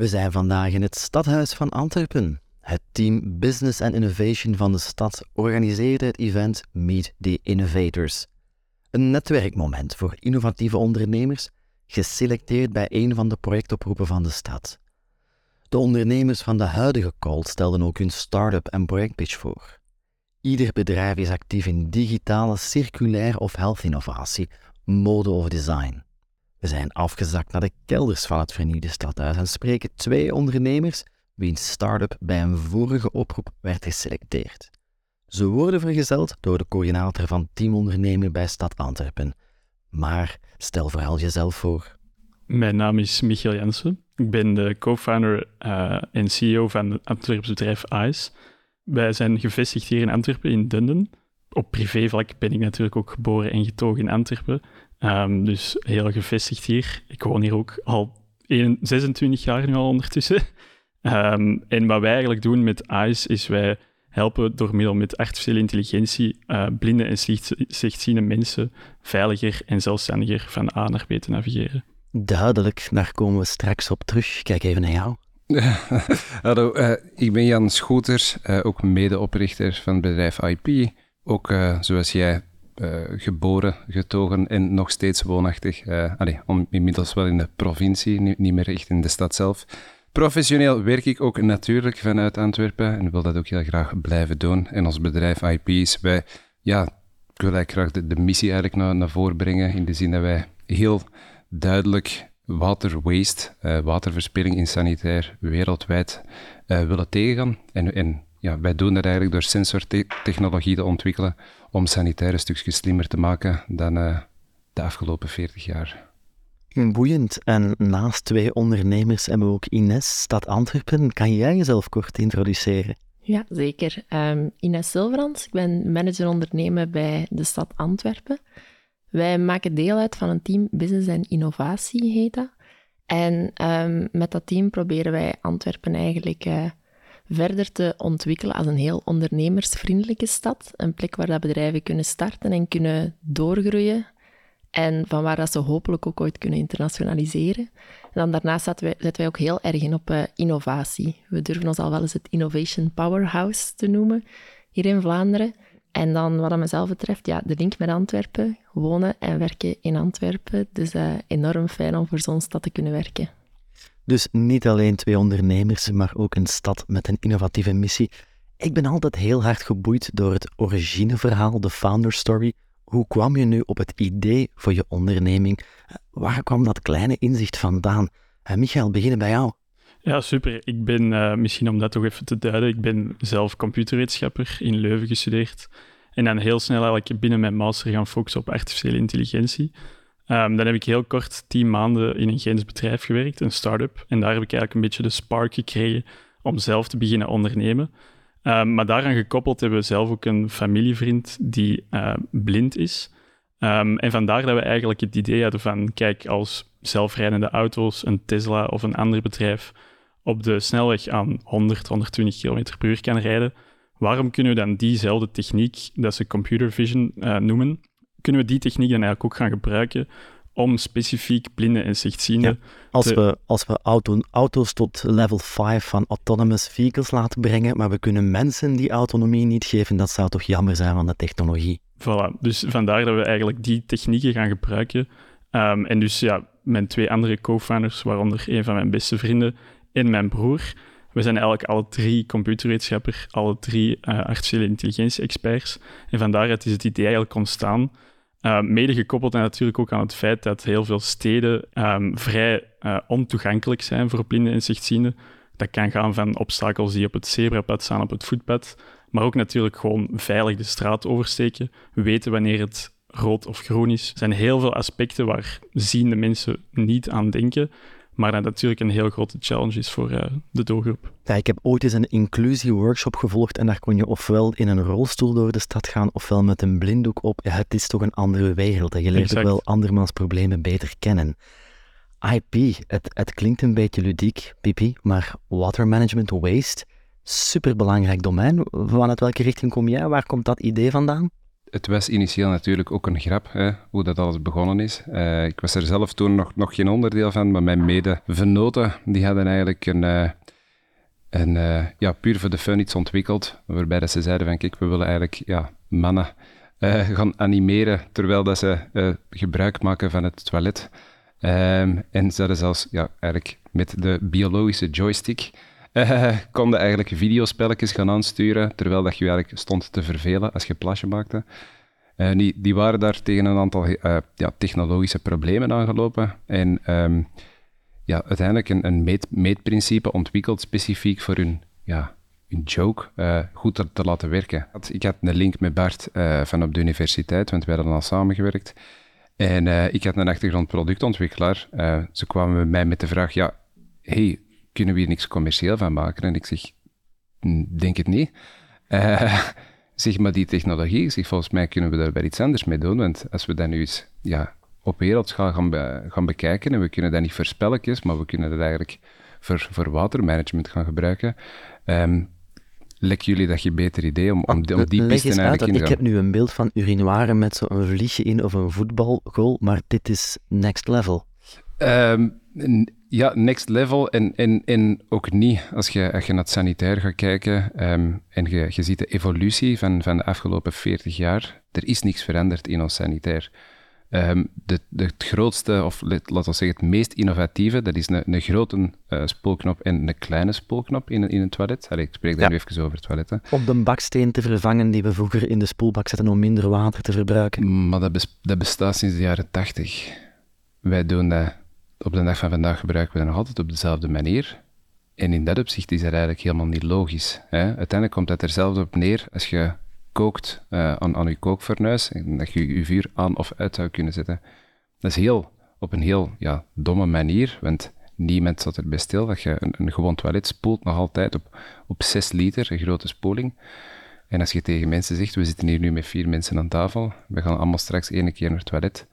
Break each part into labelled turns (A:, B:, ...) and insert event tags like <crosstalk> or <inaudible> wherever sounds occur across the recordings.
A: We zijn vandaag in het stadhuis van Antwerpen. Het team Business and Innovation van de stad organiseerde het event Meet the Innovators. Een netwerkmoment voor innovatieve ondernemers, geselecteerd bij een van de projectoproepen van de stad. De ondernemers van de huidige call stelden ook hun start-up en projectpitch voor. Ieder bedrijf is actief in digitale, circulair of health innovatie, mode of design. We zijn afgezakt naar de kelders van het vernieuwde stadhuis en spreken twee ondernemers wiens start-up bij een vorige oproep werd geselecteerd. Ze worden vergezeld door de coördinator van teamondernemer bij Stad Antwerpen. Maar stel vooral jezelf voor.
B: Mijn naam is Michiel Jensen. Ik ben de co-founder uh, en CEO van het Antwerps bedrijf ICE. Wij zijn gevestigd hier in Antwerpen, in Dunden. Op privévlak ben ik natuurlijk ook geboren en getogen in Antwerpen. Um, dus heel gevestigd hier. Ik woon hier ook al 26 jaar nu al ondertussen. Um, <laughs> en wat wij eigenlijk doen met ICE is wij helpen door middel met artificiële intelligentie uh, blinde en slechtziende mensen veiliger en zelfstandiger van A naar B te navigeren.
A: Duidelijk, daar komen we straks op terug. Kijk even naar jou. <laughs>
C: Hallo, uh, ik ben Jan Schoeters, uh, ook medeoprichter van het bedrijf IP. Ook zoals jij geboren, getogen en nog steeds woonachtig. Allee, om, inmiddels wel in de provincie, niet, meer echt in de stad zelf. Professioneel werk ik ook natuurlijk vanuit Antwerpen en wil dat ook heel graag blijven doen. En ons bedrijf IP's, wij, ja, ik wil eigenlijk graag de, missie eigenlijk naar, naar voren brengen in de zin dat wij heel duidelijk water waste, uh, waterverspilling in sanitair wereldwijd uh, willen tegengaan. En, en ja, wij doen dat eigenlijk door sensortechnologie te ontwikkelen om sanitair een stukje slimmer te maken dan uh, de afgelopen 40 jaar.
A: Boeiend. En naast twee ondernemers hebben we ook Ines, Stad Antwerpen. Kan jij jezelf kort introduceren?
D: Ja, zeker. Um, Ines Silverans, ik ben manager ondernemen bij de stad Antwerpen. Wij maken deel uit van een team Business en Innovatie, heet dat. En um, met dat team proberen wij Antwerpen eigenlijk uh, verder te ontwikkelen als een heel ondernemersvriendelijke stad. Een plek waar dat bedrijven kunnen starten en kunnen doorgroeien en van waar dat ze hopelijk ook ooit kunnen internationaliseren. En dan daarnaast zetten wij, zetten wij ook heel erg in op uh, innovatie. We durven ons al wel eens het Innovation Powerhouse te noemen hier in Vlaanderen. En dan wat mezelf betreft, ja, de link met Antwerpen. Wonen en werken in Antwerpen. Dus uh, enorm fijn om voor zo'n stad te kunnen werken.
A: Dus niet alleen twee ondernemers, maar ook een stad met een innovatieve missie. Ik ben altijd heel hard geboeid door het origineverhaal, de founder story hoe kwam je nu op het idee voor je onderneming? Waar kwam dat kleine inzicht vandaan? Uh, Michael, beginnen bij jou.
B: Ja, super. Ik ben, uh, misschien om dat toch even te duiden, ik ben zelf computerwetenschapper in Leuven gestudeerd. En dan heel snel eigenlijk binnen mijn master gaan focussen op artificiële intelligentie. Um, dan heb ik heel kort tien maanden in een Gens bedrijf gewerkt, een start-up. En daar heb ik eigenlijk een beetje de spark gekregen om zelf te beginnen ondernemen. Um, maar daaraan gekoppeld hebben we zelf ook een familievriend die uh, blind is. En vandaar dat we eigenlijk het idee hadden van, kijk, als zelfrijdende auto's, een Tesla of een ander bedrijf op de snelweg aan 100, 120 km per uur kan rijden, waarom kunnen we dan diezelfde techniek, dat ze computer vision uh, noemen, kunnen we die techniek dan eigenlijk ook gaan gebruiken om specifiek blinden en slechtzienden... Ja,
A: als, we, als we auto, auto's tot level 5 van autonomous vehicles laten brengen, maar we kunnen mensen die autonomie niet geven, dat zou toch jammer zijn van de technologie.
B: Voilà, dus vandaar dat we eigenlijk die technieken gaan gebruiken. Um, en dus ja, mijn twee andere co-founders, waaronder een van mijn beste vrienden en mijn broer, we zijn eigenlijk alle drie computerwetenschapper, alle drie uh, artificiële intelligentie-experts. En vandaar is het idee eigenlijk ontstaan uh, mede gekoppeld en natuurlijk ook aan het feit dat heel veel steden um, vrij uh, ontoegankelijk zijn voor blinden en slechtzienden. Dat kan gaan van obstakels die op het zebrapad staan, op het voetpad, maar ook natuurlijk gewoon veilig de straat oversteken, weten wanneer het rood of groen is. Er zijn heel veel aspecten waar ziende mensen niet aan denken. Maar dat natuurlijk een heel grote challenge is voor uh, de doelgroep.
A: Ja, ik heb ooit eens een inclusie-workshop gevolgd en daar kon je ofwel in een rolstoel door de stad gaan, ofwel met een blinddoek op. Ja, het is toch een andere wereld en je leert ook wel andermans problemen beter kennen. IP, het, het klinkt een beetje ludiek, pipi, maar water management waste, superbelangrijk domein. Vanuit welke richting kom jij? Waar komt dat idee vandaan?
C: Het was initieel natuurlijk ook een grap, hè, hoe dat alles begonnen is. Uh, ik was er zelf toen nog, nog geen onderdeel van, maar mijn mede-venoten, die hadden eigenlijk een, uh, een uh, ja, puur voor de fun iets ontwikkeld, waarbij dat ze zeiden van, kijk, we willen eigenlijk ja, mannen gaan animeren, terwijl dat ze gebruik maken van het toilet. Um, en ze hadden zelfs ja, eigenlijk met de biologische joystick uh, <laughs> konden eigenlijk videospelletjes gaan aansturen, terwijl dat je eigenlijk stond te vervelen als je plasje maakte. Uh, die, die, waren daar tegen een aantal uh, ja, technologische problemen aangelopen. En um, ja, uiteindelijk een, een meet, meetprincipe ontwikkeld specifiek voor hun, ja, hun joke goed te, te, laten werken. Ik had een link met Bart van op de universiteit, want wij hadden al samengewerkt. En ik had een achtergrond productontwikkelaar. ze kwamen bij mij met de vraag, ja, hey, kunnen we hier niks commercieel van maken? En ik zeg, denk het niet. Uh, <laughs> zeg maar die technologie, zeg, volgens mij kunnen we daar wel iets anders mee doen. Want als we dat nu eens ja, op wereldschaal gaan, gaan bekijken, en we kunnen dat niet voor spelletjes, maar we kunnen dat eigenlijk voor, voor watermanagement gaan gebruiken. Um, Lek jullie dat je beter idee om, om, om die piste
A: in te Ik heb nu een beeld van urinoiren met zo'n vliesje in of een voetbalgoal, maar dit is next level.
C: Um, ja, next level en, en, en ook niet. Als je, als je naar het sanitair gaat kijken um, en je, je ziet de evolutie van, van de afgelopen 40 jaar, er is niks veranderd in ons sanitair. Um, de, de, het grootste, of laten we zeggen het meest innovatieve, dat is een, een grote uh, spoelknop en een kleine spoelknop in, in een toilet. Allee, ik spreek daar nu even over toiletten.
A: Om de baksteen te vervangen die we vroeger in de spoelbak zetten om minder water te verbruiken.
C: Maar dat, bes, dat bestaat sinds de jaren 80. Wij doen dat op de dag van vandaag gebruiken we dat nog altijd op dezelfde manier. En in dat opzicht is dat eigenlijk helemaal niet logisch. Hè? Uiteindelijk komt het erzelfde op neer als je kookt uh, aan, aan je kookfornuis en dat je je vuur aan of uit zou kunnen zetten. Dat is heel, op een heel ja, domme manier, want niemand zat erbij stil dat je een, gewoon toilet spoelt nog altijd op, op 6 liter, een grote spoeling. En als je tegen mensen zegt, we zitten hier nu met vier mensen aan tafel, we gaan allemaal straks één keer naar het toilet,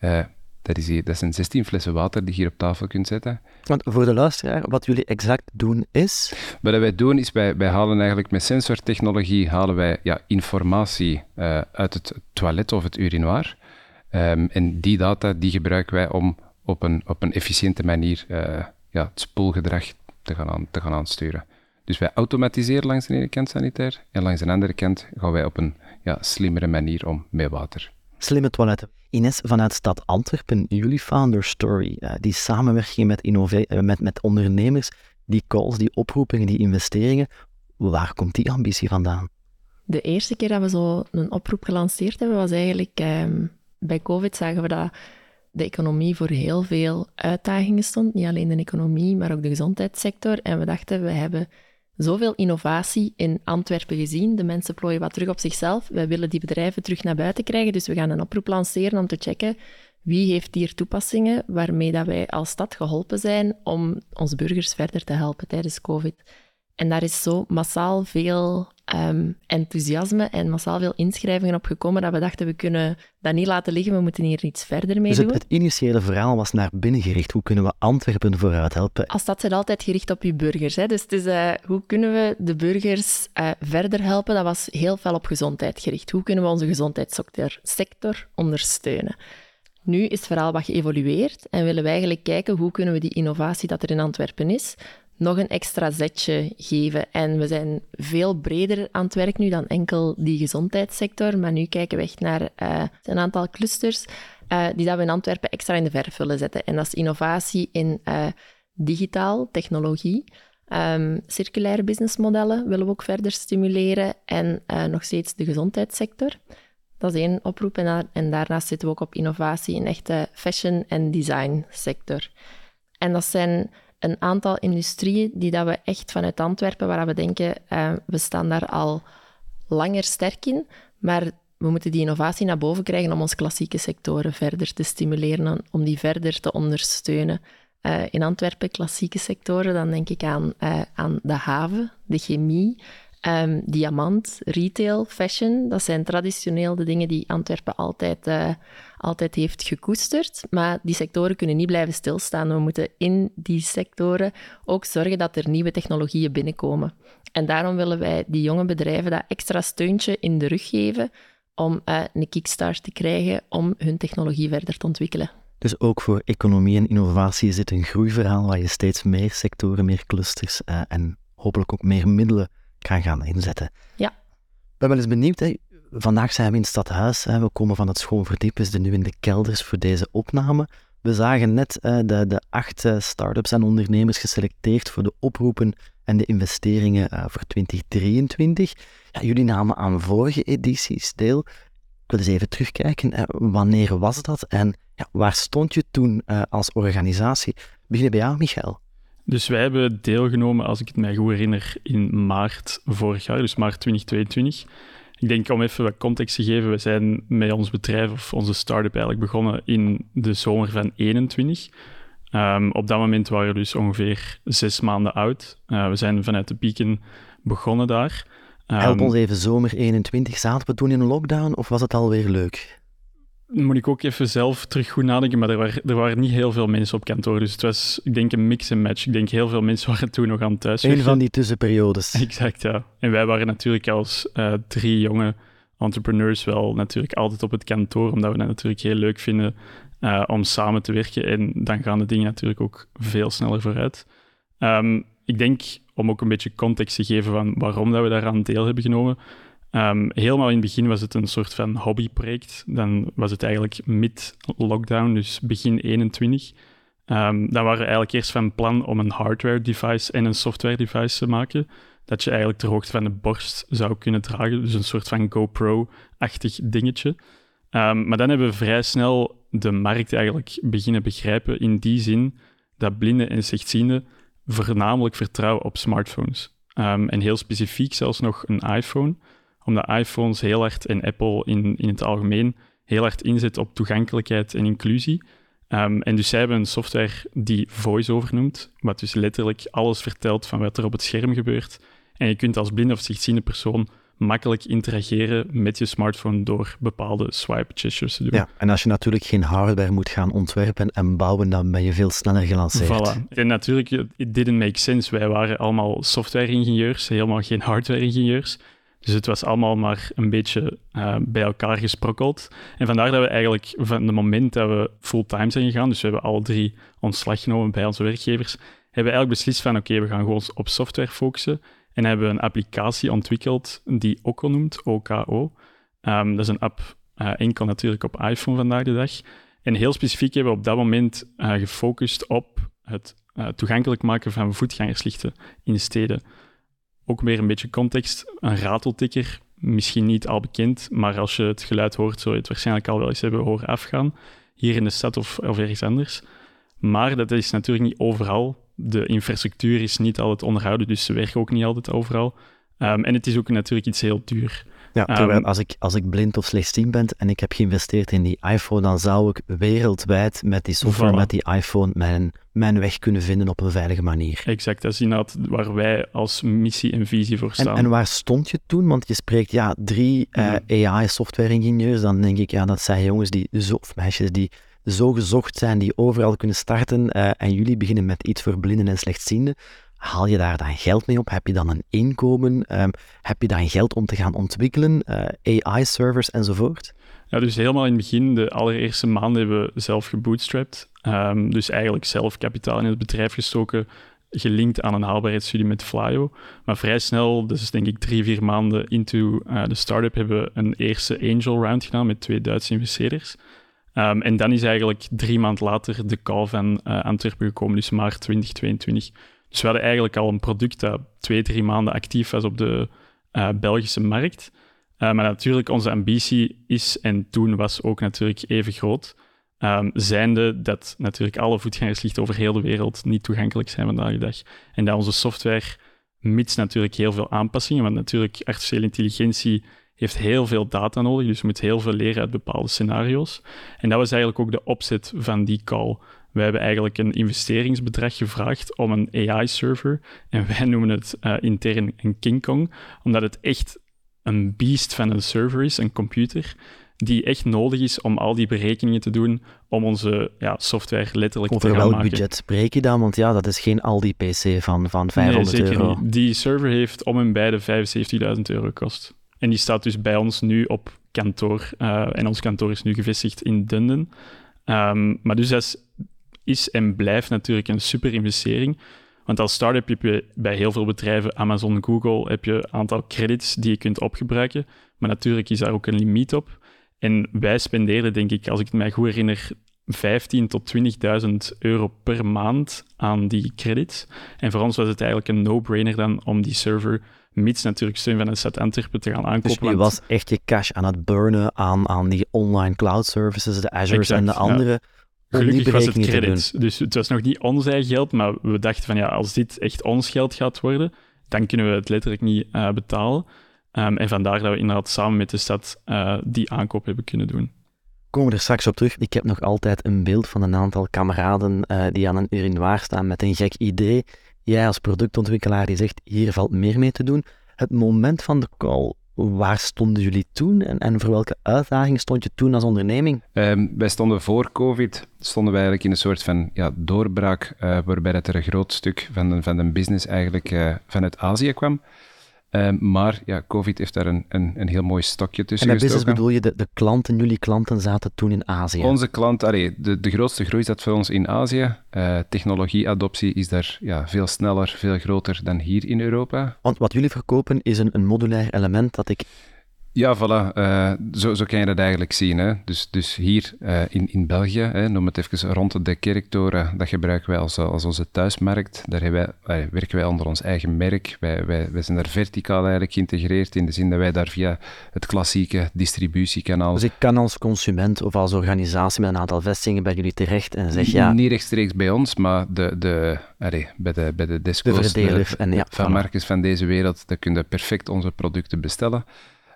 C: uh, dat, is hier, dat zijn 16 flessen water die je hier op tafel kunt zetten.
A: Want voor de luisteraar, wat jullie exact doen is?
C: Wat wij doen is, wij, wij halen eigenlijk met sensortechnologie halen wij, ja, informatie uh, uit het toilet of het urinoir. Um, en die data die gebruiken wij om op een, op een efficiënte manier uh, ja, het spoelgedrag te gaan, aan, te gaan aansturen. Dus wij automatiseren langs de ene kant sanitair en langs de andere kant gaan wij op een ja, slimmere manier om met water.
A: Slimme toiletten. Ines, vanuit Stad Antwerpen, jullie founder story, uh, die samenwerking met, uh, met, met ondernemers, die calls, die oproepingen, die investeringen, waar komt die ambitie vandaan?
D: De eerste keer dat we zo een oproep gelanceerd hebben, was eigenlijk um, bij COVID zagen we dat de economie voor heel veel uitdagingen stond. Niet alleen de economie, maar ook de gezondheidssector. En we dachten, we hebben zoveel innovatie in Antwerpen gezien. De mensen plooien wat terug op zichzelf. Wij willen die bedrijven terug naar buiten krijgen, dus we gaan een oproep lanceren om te checken wie heeft hier toepassingen waarmee dat wij als stad geholpen zijn om onze burgers verder te helpen tijdens COVID. En daar is zo massaal veel um, enthousiasme en massaal veel inschrijvingen op gekomen dat we dachten, we kunnen dat niet laten liggen, we moeten hier iets verder mee
A: dus
D: doen.
A: Dus het, initiële verhaal was naar binnen gericht. Hoe kunnen we Antwerpen vooruit helpen?
D: Als stad zit altijd gericht op je burgers. Hè? Dus het is, uh, hoe kunnen we de burgers uh, verder helpen? Dat was heel veel op gezondheid gericht. Hoe kunnen we onze gezondheidssector sector ondersteunen? Nu is het verhaal wat geëvolueerd en willen we eigenlijk kijken hoe kunnen we die innovatie dat er in Antwerpen is, nog een extra zetje geven. En we zijn veel breder aan het werk nu dan enkel die gezondheidssector, maar nu kijken we echt naar uh, een aantal clusters uh, die dat we in Antwerpen extra in de verf willen zetten. En dat is innovatie in uh, digitaal, technologie. Um, circulaire businessmodellen willen we ook verder stimuleren en nog steeds de gezondheidssector. Dat is één oproep. En, en daarnaast zitten we ook op innovatie in echte fashion- en design sector. En dat zijn een aantal industrieën die dat we echt vanuit Antwerpen, waar we denken, uh, we staan daar al langer sterk in, maar we moeten die innovatie naar boven krijgen om onze klassieke sectoren verder te stimuleren, om die verder te ondersteunen. Uh, in Antwerpen, klassieke sectoren, dan denk ik aan, uh, aan de haven, de chemie, Um, diamant, retail, fashion, dat zijn traditioneel de dingen die Antwerpen altijd, altijd heeft gekoesterd. Maar die sectoren kunnen niet blijven stilstaan. We moeten in die sectoren ook zorgen dat er nieuwe technologieën binnenkomen. En daarom willen wij die jonge bedrijven dat extra steuntje in de rug geven om uh, een kickstart te krijgen om hun technologie verder te ontwikkelen.
A: Dus ook voor economie en innovatie is dit een groeiverhaal waar je steeds meer sectoren, meer clusters uh, en hopelijk ook meer middelen kan gaan inzetten.
D: Ja.
A: Ik ben wel eens benieuwd, hè. Vandaag zijn we in het stadhuis, hè. we komen van het schoonverdiep, we zitten nu in de kelders voor deze opname. We zagen net uh, de, de acht uh, start-ups en ondernemers geselecteerd voor de oproepen en de investeringen uh, voor 2023. Ja, jullie namen aan vorige edities deel. Ik wil eens even terugkijken. wanneer was dat en ja, waar stond je toen als organisatie? Beginnen bij jou, Michael.
B: Dus wij hebben deelgenomen, als ik het mij goed herinner, in maart vorig jaar, dus maart 2022. Ik denk om even wat context te geven, we zijn met ons bedrijf of onze start-up eigenlijk begonnen in de zomer van 21. Um, op dat moment waren we dus ongeveer zes maanden oud. Uh, we zijn vanuit de pieken begonnen daar.
A: Um, Help ons even, zomer 21. Zaten we toen in een lockdown of was het alweer leuk?
B: Moet ik ook even zelf terug goed nadenken, maar er waren, er waren niet heel veel mensen op kantoor. Dus het was, ik denk, een mix en match. Ik denk, heel veel mensen <laughs> waren toen nog aan het thuis.
A: Een van die tussenperiodes. <laughs>
B: Exact, ja. En wij waren natuurlijk als uh, drie jonge entrepreneurs wel natuurlijk altijd op het kantoor, omdat we dat natuurlijk heel leuk vinden uh, om samen te werken. En dan gaan de dingen natuurlijk ook veel sneller vooruit. Um, ik denk, om ook een beetje context te geven van waarom dat we daaraan deel hebben genomen, Um, helemaal in het begin was het een soort van hobbyproject. Dan was het eigenlijk mid-lockdown, dus begin 21. Um, ehm, dan waren we eigenlijk eerst van plan om een hardware device en een software device te maken. Dat je eigenlijk ter hoogte van de borst zou kunnen dragen. Dus een soort van GoPro-achtig dingetje. Um, maar dan hebben we vrij snel de markt eigenlijk beginnen begrijpen in die zin dat blinden en slechtzienden voornamelijk vertrouwen op smartphones. en heel specifiek zelfs nog een iPhone omdat iPhones heel hard en Apple in, in het algemeen heel hard inzet op toegankelijkheid en inclusie. Um, en dus zij hebben een software die VoiceOver noemt, wat dus letterlijk alles vertelt van wat er op het scherm gebeurt. En je kunt als blinde of zichtziende persoon makkelijk interageren met je smartphone door bepaalde swipe gestures te doen.
A: Ja, en als je natuurlijk geen hardware moet gaan ontwerpen en bouwen, dan ben je veel sneller gelanceerd.
B: Voilà. En natuurlijk, it didn't make sense. Wij waren allemaal software-ingenieurs, helemaal geen hardware-ingenieurs. Dus het was allemaal maar een beetje uh, bij elkaar gesprokkeld. En vandaar dat we eigenlijk van het moment dat we fulltime zijn gegaan, dus we hebben alle drie ontslag genomen bij onze werkgevers, hebben we eigenlijk beslist van oké, we gaan gewoon op software focussen. En hebben we een applicatie ontwikkeld die OKO noemt, OKO. Ehm, dat is een app uh, enkel natuurlijk op iPhone vandaag de dag. En heel specifiek hebben we op dat moment uh, gefocust op het toegankelijk maken van voetgangerslichten in steden ook weer een beetje context. Een rateltikker, misschien niet al bekend, maar als je het geluid hoort, zul je het waarschijnlijk al wel eens hebben horen afgaan. Hier in de stad of, of ergens anders. Maar dat is natuurlijk niet overal. De infrastructuur is niet altijd onderhouden, dus ze werken ook niet altijd overal. Um, en het is ook natuurlijk iets heel duur.
A: Ja, terwijl um, als, ik, als ik blind of slechtziend ben en ik heb geïnvesteerd in die iPhone, dan zou ik wereldwijd met die software, voilà. met die iPhone, mijn, mijn weg kunnen vinden op een veilige manier.
B: Exact, dat is inderdaad waar wij als missie en visie voor staan.
A: En, en waar stond je toen? Want je spreekt ja, drie uh, mm. AI-software-ingenieurs, dan denk ik, ja, dat zijn jongens die, zo, of meisjes die zo gezocht zijn, die overal kunnen starten, uh, en jullie beginnen met iets voor blinden en slechtzienden. Haal je daar dan geld mee op? Heb je dan een inkomen? Um, heb je dan geld om te gaan ontwikkelen? Uh, AI-servers enzovoort?
B: Ja, dus helemaal in het begin, de allereerste maanden, hebben we zelf gebootstrapped. Um, dus eigenlijk zelf kapitaal in het bedrijf gestoken, gelinkt aan een haalbaarheidsstudie met Flyo. Maar vrij snel, dus denk ik drie, vier maanden into uh, de start-up, hebben we een eerste angel round gedaan met twee Duitse investeerders. Um, en dan is eigenlijk drie maanden later de call van uh, Antwerpen gekomen, dus maart 2022. Dus we hadden eigenlijk al een product dat twee, drie maanden actief was op de uh, Belgische markt. Uh, maar natuurlijk, onze ambitie is en toen was ook natuurlijk even groot. Um, zijnde dat natuurlijk alle voetgangerslichten over heel de wereld niet toegankelijk zijn vandaag de dag. En dat onze software, mits natuurlijk heel veel aanpassingen, want natuurlijk artificiële intelligentie heeft heel veel data nodig, dus je moet heel veel leren uit bepaalde scenario's. En dat was eigenlijk ook de opzet van die call. We hebben eigenlijk een investeringsbedrag gevraagd om een AI-server. En wij noemen het uh, intern een King Kong, omdat het echt een beest van een server is, een computer, die echt nodig is om al die berekeningen te doen om onze ja, software letterlijk
A: Over
B: te gaan
A: welk budget spreek je dan? Want ja, dat is geen Aldi-PC van, van 500
B: nee, zeker
A: euro.
B: Niet. Die server heeft om en bij de 75.000 euro gekost. En die staat dus bij ons nu op kantoor. en ons kantoor is nu gevestigd in Dundon. Ehm, maar dus dat is, is en blijft natuurlijk een super investering. Want als start-up heb je bij heel veel bedrijven, Amazon, Google, heb je een aantal credits die je kunt opgebruiken. Maar natuurlijk is daar ook een limiet op. En wij spendeerden, denk ik, als ik het mij goed herinner, 15.000 tot 20.000 euro per maand aan die credits. En voor ons was het eigenlijk een no-brainer dan om die server, mits natuurlijk steun van de stad Antwerpen, te gaan aankopen.
A: Dus je was echt je cash aan het burnen aan, aan die online cloud services, de Azures en de andere...
B: Gelukkig was het credit. Dus het was nog niet ons eigen geld, maar we dachten van ja, als dit echt ons geld gaat worden, dan kunnen we het letterlijk niet uh, betalen. Um, en vandaar dat we inderdaad samen met de stad uh, die aankoop hebben kunnen doen.
A: Komen we er straks op terug. Ik heb nog altijd een beeld van een aantal kameraden uh, die aan een urinoir staan met een gek idee. Jij als productontwikkelaar die zegt, hier valt meer mee te doen. Het moment van de call Waar stonden jullie toen en, en voor welke uitdaging stond je toen als onderneming?
C: Um, wij stonden voor COVID, stonden wij eigenlijk in een soort van ja, doorbraak, uh, waarbij dat er een groot stuk van de, van de business eigenlijk uh, vanuit Azië kwam. Um, maar ja, COVID heeft daar een, een, een heel mooi stokje tussen
A: En met business bedoel je, de, de klanten, jullie klanten zaten toen in Azië?
C: Onze klant, allee, de, de grootste groei zat voor ons in Azië. Uh, technologieadoptie is daar ja, veel sneller, veel groter dan hier in Europa.
A: Want wat jullie verkopen is een, een modulair element dat ik
C: ja, voilà. Uh, zo, zo kan je dat eigenlijk zien. Hè. Dus, dus hier uh, in, in België, hè, noem het even rond de kerktoren, dat gebruiken wij als, als onze thuismarkt. Daar wij, uh, werken wij onder ons eigen merk. Wij, wij, wij zijn daar verticaal eigenlijk geïntegreerd in de zin dat wij daar via het klassieke distributiekanaal...
A: Dus ik kan als consument of als organisatie met een aantal vestigingen bij jullie terecht en zeg ja...
C: Niet rechtstreeks bij ons, maar de, de, allee, bij de, bij de disco's,
A: de, de, en, ja,
C: van markens van deze wereld, daar kun je perfect onze producten bestellen.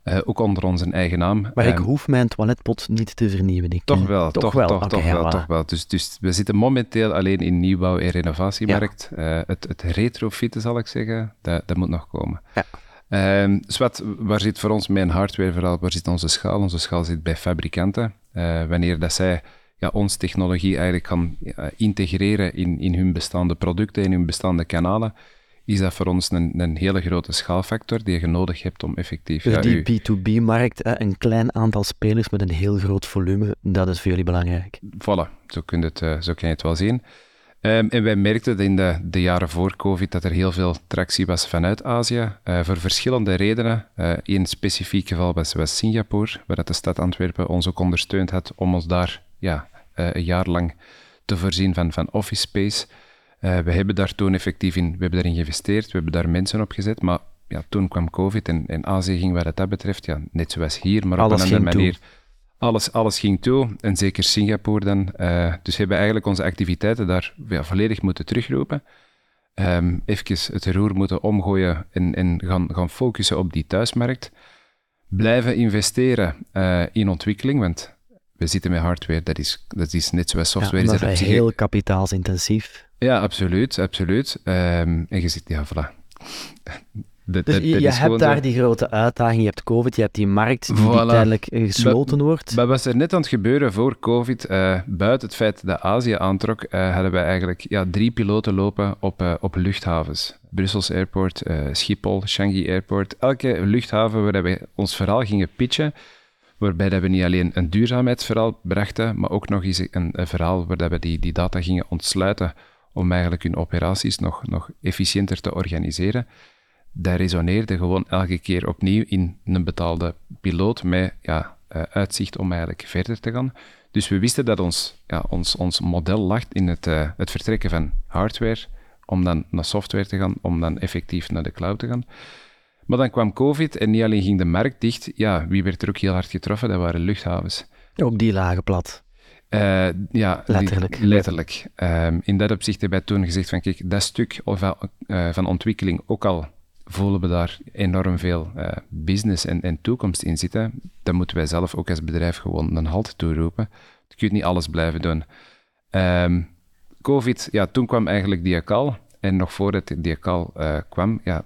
C: Uh, ook onder onze eigen naam.
A: Maar ik um, hoef mijn toiletpot niet te vernieuwen. Ik,
C: toch wel, toch, toch wel. Toch, okay, wel, toch wel. Dus, dus we zitten momenteel alleen in nieuwbouw- en renovatiemarkt. Ja. Uh, het, het retrofitten, zal ik zeggen, dat, dat moet nog komen. Ja. Um, Swat, waar zit voor ons mijn hardware vooral? Waar zit onze schaal? Onze schaal zit bij fabrikanten. Uh, wanneer dat zij ja, onze technologie eigenlijk gaan integreren in, in hun bestaande producten, in hun bestaande kanalen, is dat voor ons een, een hele grote schaalfactor die je nodig hebt om effectief...
A: Dus ja, die B2B-markt, een klein aantal spelers met een heel groot volume, dat is voor jullie belangrijk.
C: Voilà, zo kun je het, uh, zo kan je het wel zien. Um, en wij merkten in de, de, jaren voor COVID dat er heel veel tractie was vanuit Azië, uh, voor verschillende redenen. Uh, een specifiek geval was, was Singapore, waar de stad Antwerpen ons ook ondersteund had om ons daar ja, een jaar lang te voorzien van, van office space. Uh, we hebben daar toen effectief in, we hebben daarin geïnvesteerd, we hebben daar mensen op gezet, maar ja, toen kwam COVID en, en Azië ging wat dat betreft, ja, net zoals hier, maar
A: alles
C: op een
A: andere manier.
C: Alles, alles ging toe, en zeker Singapore dan. Uh, dus we hebben eigenlijk onze activiteiten daar ja, volledig moeten terugroepen. Um, even het roer moeten omgooien en, en gaan, gaan focussen op die thuismarkt. Blijven investeren uh, in ontwikkeling, want we zitten met hardware, dat is, dat is net zoals software.
A: Ja, dat is heel kapitaalsintensief.
C: Ja, absoluut, absoluut. Um, en je ziet, ja, voilà. <laughs>
A: Dus de, je, je hebt daar die grote uitdaging, je hebt COVID, je hebt die markt die, voilà. die tijdelijk gesloten
C: ba,
A: wordt.
C: Wat was er net aan het gebeuren voor COVID? Uh, buiten het feit dat Azië aantrok, uh, hadden wij eigenlijk ja, drie piloten lopen op, uh, op luchthavens. Brussels Airport, Schiphol, Shanghai Airport. Elke luchthaven waar we ons verhaal gingen pitchen, waarbij dat we niet alleen een duurzaamheidsverhaal brachten, maar ook nog eens een, verhaal waar we die, die data gingen ontsluiten om eigenlijk hun operaties nog, nog efficiënter te organiseren. Dat resoneerde gewoon elke keer opnieuw in een betaalde piloot met ja, uh, uitzicht om eigenlijk verder te gaan. Dus we wisten dat ons, ja, ons, ons model lag in het, uh, het vertrekken van hardware, om dan naar software te gaan, om dan effectief naar de cloud te gaan. Maar dan kwam COVID en niet alleen ging de markt dicht, ja, wie werd er ook heel hard getroffen? Dat waren luchthavens.
A: Ook die lagen plat.
C: Uh, ja,
A: letterlijk.
C: Die, letterlijk. Um, in dat opzicht hebben wij toen gezegd van kijk, dat stuk van, uh, van ontwikkeling, ook al voelen we daar enorm veel uh, business en, en, toekomst in zitten, dan moeten wij zelf ook als bedrijf gewoon een halt toeroepen. Je kunt niet alles blijven doen. Um, Covid, ja, toen kwam eigenlijk Diacal. En nog voordat Diacal kwam, ja,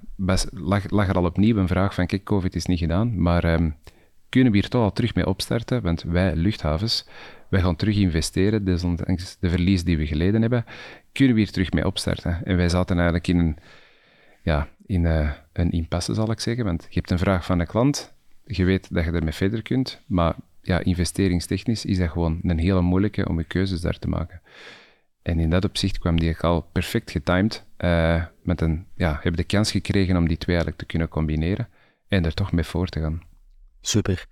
C: lag, lag, er al opnieuw een vraag van kijk, Covid is niet gedaan, maar um, kunnen we hier toch al terug mee opstarten? Want wij, luchthavens, wij gaan terug investeren, dus de verlies die we geleden hebben, kunnen we hier terug mee opstarten. En wij zaten eigenlijk in een, ja, in uh, een impasse, zal ik zeggen, want je hebt een vraag van de klant, je weet dat je ermee verder kunt, maar ja, investeringstechnisch is dat gewoon een hele moeilijke om je keuzes daar te maken. En in dat opzicht kwam die al perfect getimed. Uh, met een, ja, hebben de kans gekregen om die twee eigenlijk te kunnen combineren en er toch mee voor te gaan.
A: Super.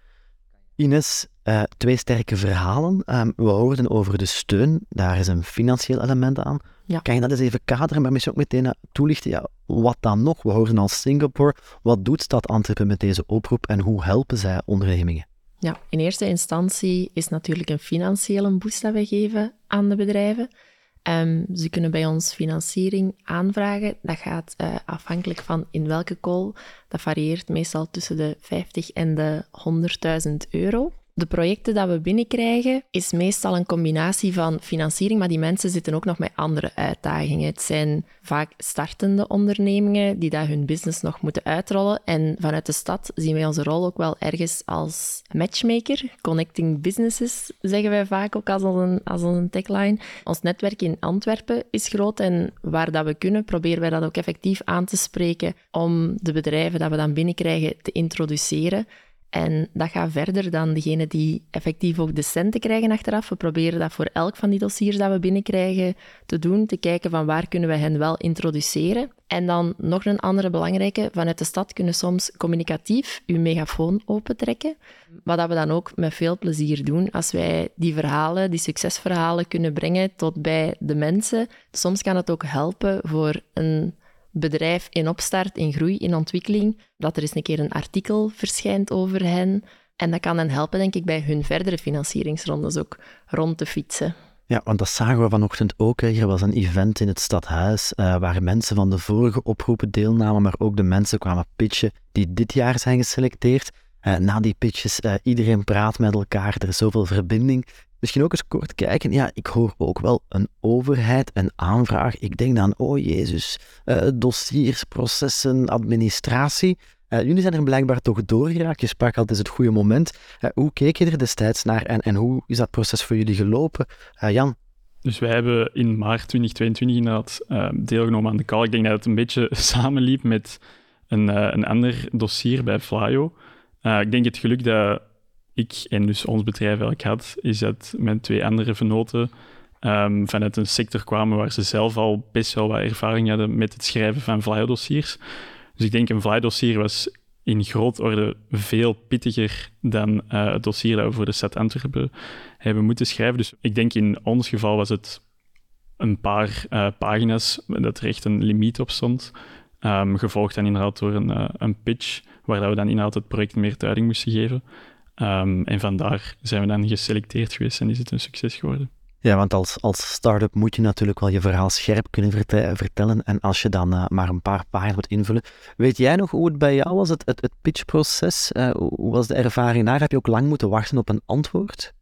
A: Ines, uh, twee sterke verhalen. Um, we hoorden over de steun, daar is een financieel element aan. Ja. Kan je dat eens even kaderen, maar misschien ook meteen uh, toelichten? Ja, wat dan nog? We hoorden al Singapore. Wat doet Stad Antwerpen met deze oproep en hoe helpen zij ondernemingen?
D: Ja, in eerste instantie is natuurlijk een financiële boost dat we geven aan de bedrijven. Um, ze kunnen bij ons financiering aanvragen. Dat gaat uh, afhankelijk van in welke call. Dat varieert meestal tussen de 50 en de 100.000 euro. De projecten dat we binnenkrijgen is meestal een combinatie van financiering, maar die mensen zitten ook nog met andere uitdagingen. Het zijn vaak startende ondernemingen die daar hun business nog moeten uitrollen. En vanuit de stad zien wij onze rol ook wel ergens als matchmaker. Connecting businesses zeggen wij vaak ook als een, als een tagline. Ons netwerk in Antwerpen is groot en waar dat we kunnen proberen wij dat ook effectief aan te spreken om de bedrijven dat we dan binnenkrijgen te introduceren. En dat gaat verder dan degene die effectief ook de centen krijgen achteraf. We proberen dat voor elk van die dossiers dat we binnenkrijgen te doen, te kijken van waar kunnen we hen wel introduceren. En dan nog een andere belangrijke, vanuit de stad kunnen soms communicatief uw megafoon opentrekken. Wat dat we dan ook met veel plezier doen. Als wij die verhalen, die succesverhalen kunnen brengen tot bij de mensen. Soms kan het ook helpen voor een bedrijf in opstart, in groei, in ontwikkeling, dat er eens een keer een artikel verschijnt over hen. En dat kan hen helpen, denk ik, bij hun verdere financieringsrondes ook rond te fietsen.
A: Ja, want dat zagen we vanochtend ook. Er was een event in het stadhuis uh, waar mensen van de vorige oproepen deelnamen, maar ook de mensen kwamen pitchen die dit jaar zijn geselecteerd. Uh, na die pitches, uh, iedereen praat met elkaar, er is zoveel verbinding. Misschien ook eens kort kijken. Ja, ik hoor ook wel een overheid, een aanvraag. Ik denk dan, oh jezus, uh, dossiers, processen, administratie. Uh, jullie zijn er blijkbaar toch doorgeraakt. Je sprak al, het het goede moment. Uh, hoe keek je er destijds naar en, en hoe is dat proces voor jullie gelopen? Jan?
B: Dus wij hebben in maart 2022 inderdaad deelgenomen aan de call. Ik denk dat het een beetje <laughs> samenliep met een, een ander dossier bij Flyo. ik denk het geluk dat ik en dus ons bedrijf eigenlijk had, is dat mijn twee andere venoten um, vanuit een sector kwamen waar ze zelf al best wel wat ervaring hadden met het schrijven van flydossiers. Dus ik denk een flydossier was in groot orde veel pittiger dan uh, het dossier dat we voor de stad Antwerpen hebben moeten schrijven. Dus ik denk in ons geval was het een paar uh, pagina's dat er echt een limiet op stond. Um, gevolgd dan inderdaad door een, uh, een pitch, waar we dan inderdaad het project meer duiding moesten geven. Um, en vandaar zijn we dan geselecteerd geweest en is het een succes geworden.
A: Ja, want als, als start-up moet je natuurlijk wel je verhaal scherp kunnen vertellen. En als je dan uh, maar een paar pagina's moet invullen. Weet jij nog hoe het bij jou was, het, het, het pitchproces? Uh, hoe was de ervaring daar? Heb je ook lang moeten wachten op een antwoord?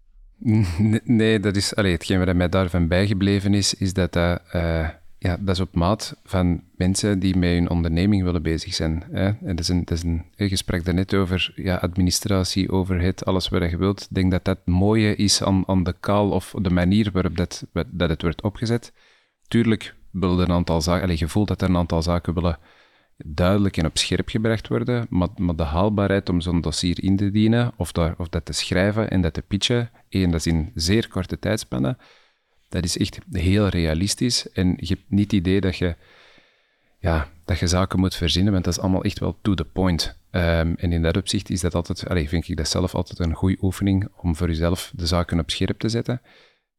C: Nee, dat is, allee, hetgeen wat mij daarvan bijgebleven is, is dat dat uh, ja, dat is op maat van mensen die met hun onderneming willen bezig zijn. Hè. En dat is een, dat is een, gesprek daarnet over ja, administratie, overheid, alles wat je wilt. Ik denk dat dat het mooie is aan, aan de kaal of de manier waarop dat, dat het wordt opgezet. Tuurlijk wil er een aantal zaken, allez, je voelt dat er een aantal zaken willen duidelijk en op scherp gebracht worden, maar, maar de haalbaarheid om zo'n dossier in te dienen, of, daar, of dat te schrijven en dat te pitchen, één, dat is in zeer korte tijdspannen, dat is echt heel realistisch. En je hebt niet het idee dat je, ja, dat je zaken moet verzinnen, want dat is allemaal echt wel to the point. Um, en in dat opzicht is dat altijd, allez, vind ik dat zelf altijd een goede oefening om voor jezelf de zaken op scherp te zetten.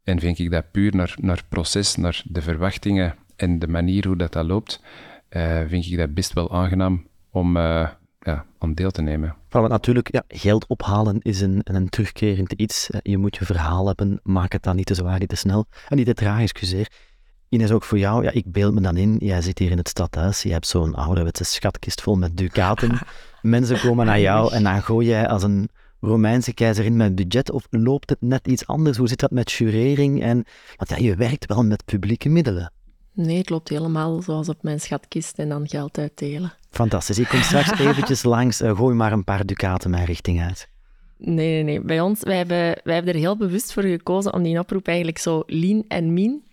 C: En vind ik dat puur naar, naar proces, naar de verwachtingen en de manier hoe dat, dat loopt, uh, vind ik dat best wel aangenaam om, uh, ja, om deel te nemen.
A: Want natuurlijk, ja, geld ophalen is een, een terugkerend iets. Je moet je verhaal hebben, maak het dan niet te zwaar, niet te snel en niet te traag, excuseer. Ines, ook voor jou, ja, ik beeld me dan in, jij zit hier in het stadhuis, je hebt zo'n ouderwetse schatkist vol met ducaten. <laughs> Mensen komen naar jou en dan gooi jij als een Romeinse keizerin met budget, of loopt het net iets anders? Hoe zit dat met jurering? En, want ja, je werkt wel met publieke middelen.
D: Nee, het loopt helemaal zoals op mijn schatkist en dan geld uitdelen.
A: Fantastisch. Ik kom straks <laughs> eventjes langs. Uh, gooi maar een paar ducaten mijn richting uit.
D: Nee, nee, nee. Bij ons, wij hebben, wij hebben er heel bewust voor gekozen om die oproep eigenlijk zo lean en mean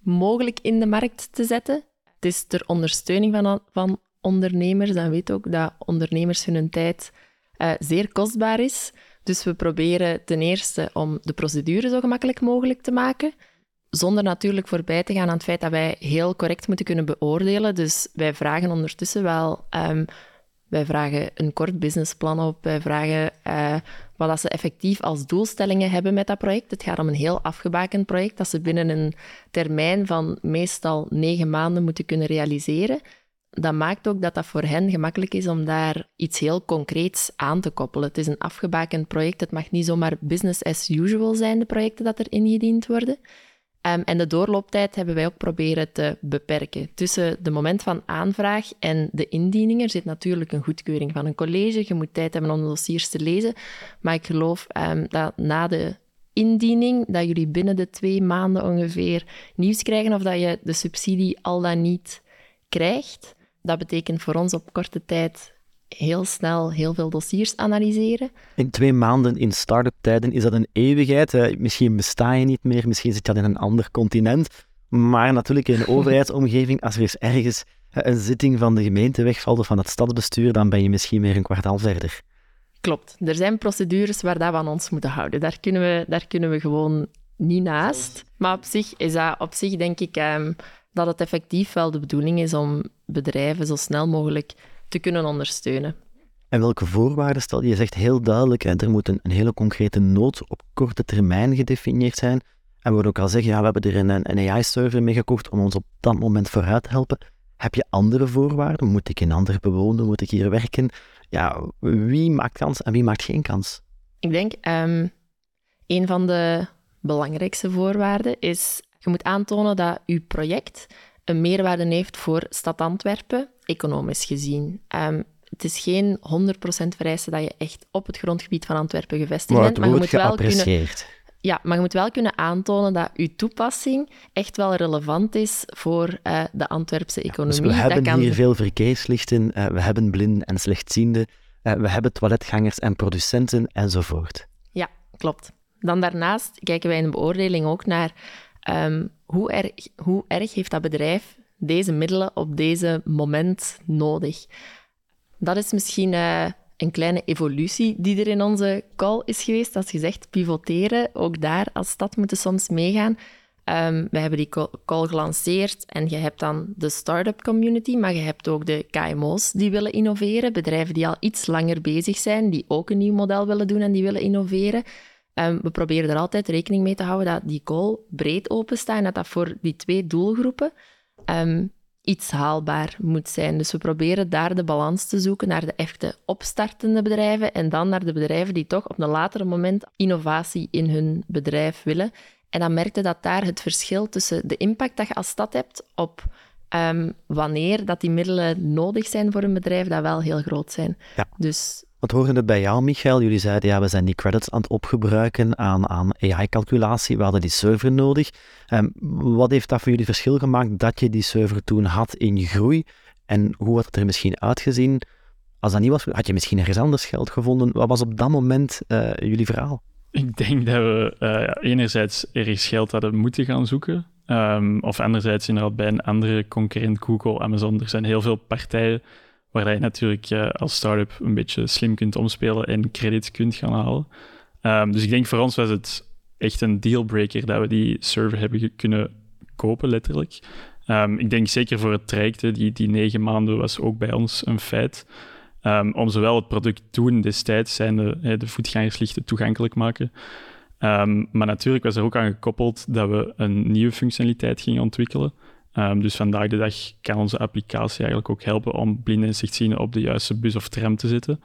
D: mogelijk in de markt te zetten. Het is ter ondersteuning van, van ondernemers. En weet ook dat ondernemers hun tijd uh, zeer kostbaar is. Dus we proberen ten eerste om de procedure zo gemakkelijk mogelijk te maken, zonder natuurlijk voorbij te gaan aan het feit dat wij heel correct moeten kunnen beoordelen. Dus wij vragen ondertussen wel um, wij vragen een kort businessplan op. Wij vragen uh, wat dat ze effectief als doelstellingen hebben met dat project. Het gaat om een heel afgebakend project dat ze binnen een termijn van meestal negen maanden moeten kunnen realiseren. Dat maakt ook dat dat voor hen gemakkelijk is om daar iets heel concreets aan te koppelen. Het is een afgebakend project. Het mag niet zomaar business as usual zijn, de projecten dat er ingediend worden. Um, en de doorlooptijd hebben wij ook proberen te beperken. Tussen de moment van aanvraag en de indiening er zit natuurlijk een goedkeuring van een college. Je moet tijd hebben om de dossiers te lezen. Maar ik geloof um, dat na de indiening, dat jullie binnen de twee maanden ongeveer nieuws krijgen of dat je de subsidie al dan niet krijgt. Dat betekent voor ons op korte tijd heel snel heel veel dossiers analyseren.
A: In twee maanden in start-up tijden is dat een eeuwigheid. misschien besta je niet meer, misschien zit je in een ander continent. Maar natuurlijk in een <laughs> overheidsomgeving, als er eens ergens een zitting van de gemeente wegvalt of van het stadsbestuur, dan ben je misschien weer een kwartaal verder.
D: Klopt. Er zijn procedures waar dat we aan ons moeten houden. Daar kunnen we, daar kunnen we gewoon niet naast. Maar op zich is dat, op zich denk ik ehm, dat het effectief wel de bedoeling is om bedrijven zo snel mogelijk te kunnen ondersteunen.
A: En welke voorwaarden stel je? Je zegt heel duidelijk, hè, er moet een, een, hele concrete nood op korte termijn gedefinieerd zijn. En we willen ook al zeggen, ja, we hebben er een, een AI-server mee gekocht om ons op dat moment vooruit te helpen. Heb je andere voorwaarden? Moet ik in andere bewonen? Moet ik hier werken? Ja, wie maakt kans en wie maakt geen kans?
D: Ik denk, um, een van de belangrijkste voorwaarden is, je moet aantonen dat je project een meerwaarde heeft voor stad Antwerpen, economisch gezien. Um, het is geen 100% vereiste dat je echt op het grondgebied van Antwerpen gevestigd bent,
A: maar je moet wel kunnen.
D: Ja, maar je moet wel kunnen aantonen dat je toepassing echt wel relevant is voor uh, de Antwerpse economie.
A: dus we hebben hier veel verkeerslichten, uh, we hebben blinden en slechtzienden, uh, we hebben toiletgangers en producenten enzovoort.
D: Ja, klopt. Dan daarnaast kijken wij in de beoordeling ook naar um, hoe, erg, hoe erg heeft dat bedrijf deze middelen op deze moment nodig? Dat is misschien uh, een kleine evolutie die er in onze call is geweest. Als zegt pivoteren, ook daar als stad moeten soms meegaan. Um, we hebben die call gelanceerd en je hebt dan de start-up community, maar je hebt ook de KMO's die willen innoveren, bedrijven die al iets langer bezig zijn, die ook een nieuw model willen doen en die willen innoveren. Um, we proberen er altijd rekening mee te houden dat die call breed openstaat en dat dat voor die twee doelgroepen um, iets haalbaar moet zijn. Dus we proberen daar de balans te zoeken naar de echte opstartende bedrijven en dan naar de bedrijven die toch op een later moment innovatie in hun bedrijf willen. En dan merkte dat daar het verschil tussen de impact dat je als stad hebt op um, wanneer dat die middelen nodig zijn voor een bedrijf, dat wel heel groot zijn.
A: Ja.
D: Dus
A: wat horen het bij jou, Michael? Jullie zeiden, ja, we zijn die credits aan het opgebruiken aan, aan AI-calculatie. We hadden die server nodig. Um, wat heeft dat voor jullie verschil gemaakt dat je die server toen had in groei? En hoe had het er misschien uitgezien? Als dat niet was, had je misschien ergens anders geld gevonden. Wat was op dat moment uh, jullie verhaal?
B: Ik denk dat we uh, enerzijds ergens geld hadden moeten gaan zoeken. Um, of anderzijds inderdaad bij een andere concurrent, Google, Amazon. Er zijn heel veel partijen waar je natuurlijk uh, als start-up een beetje slim kunt omspelen en credits kunt gaan halen. Um, dus ik denk voor ons was het echt een dealbreaker dat we die server hebben kunnen kopen, letterlijk. Um, ik denk zeker voor het traject, die, die negen maanden was ook bij ons een feit. Um, om zowel het product toen destijds zijn de, de voetgangerslichten toegankelijk maken. maar natuurlijk was er ook aan gekoppeld dat we een nieuwe functionaliteit gingen ontwikkelen. Um, dus vandaag de dag kan onze applicatie eigenlijk ook helpen om blinden en slechtzienden op de juiste bus of tram te zetten.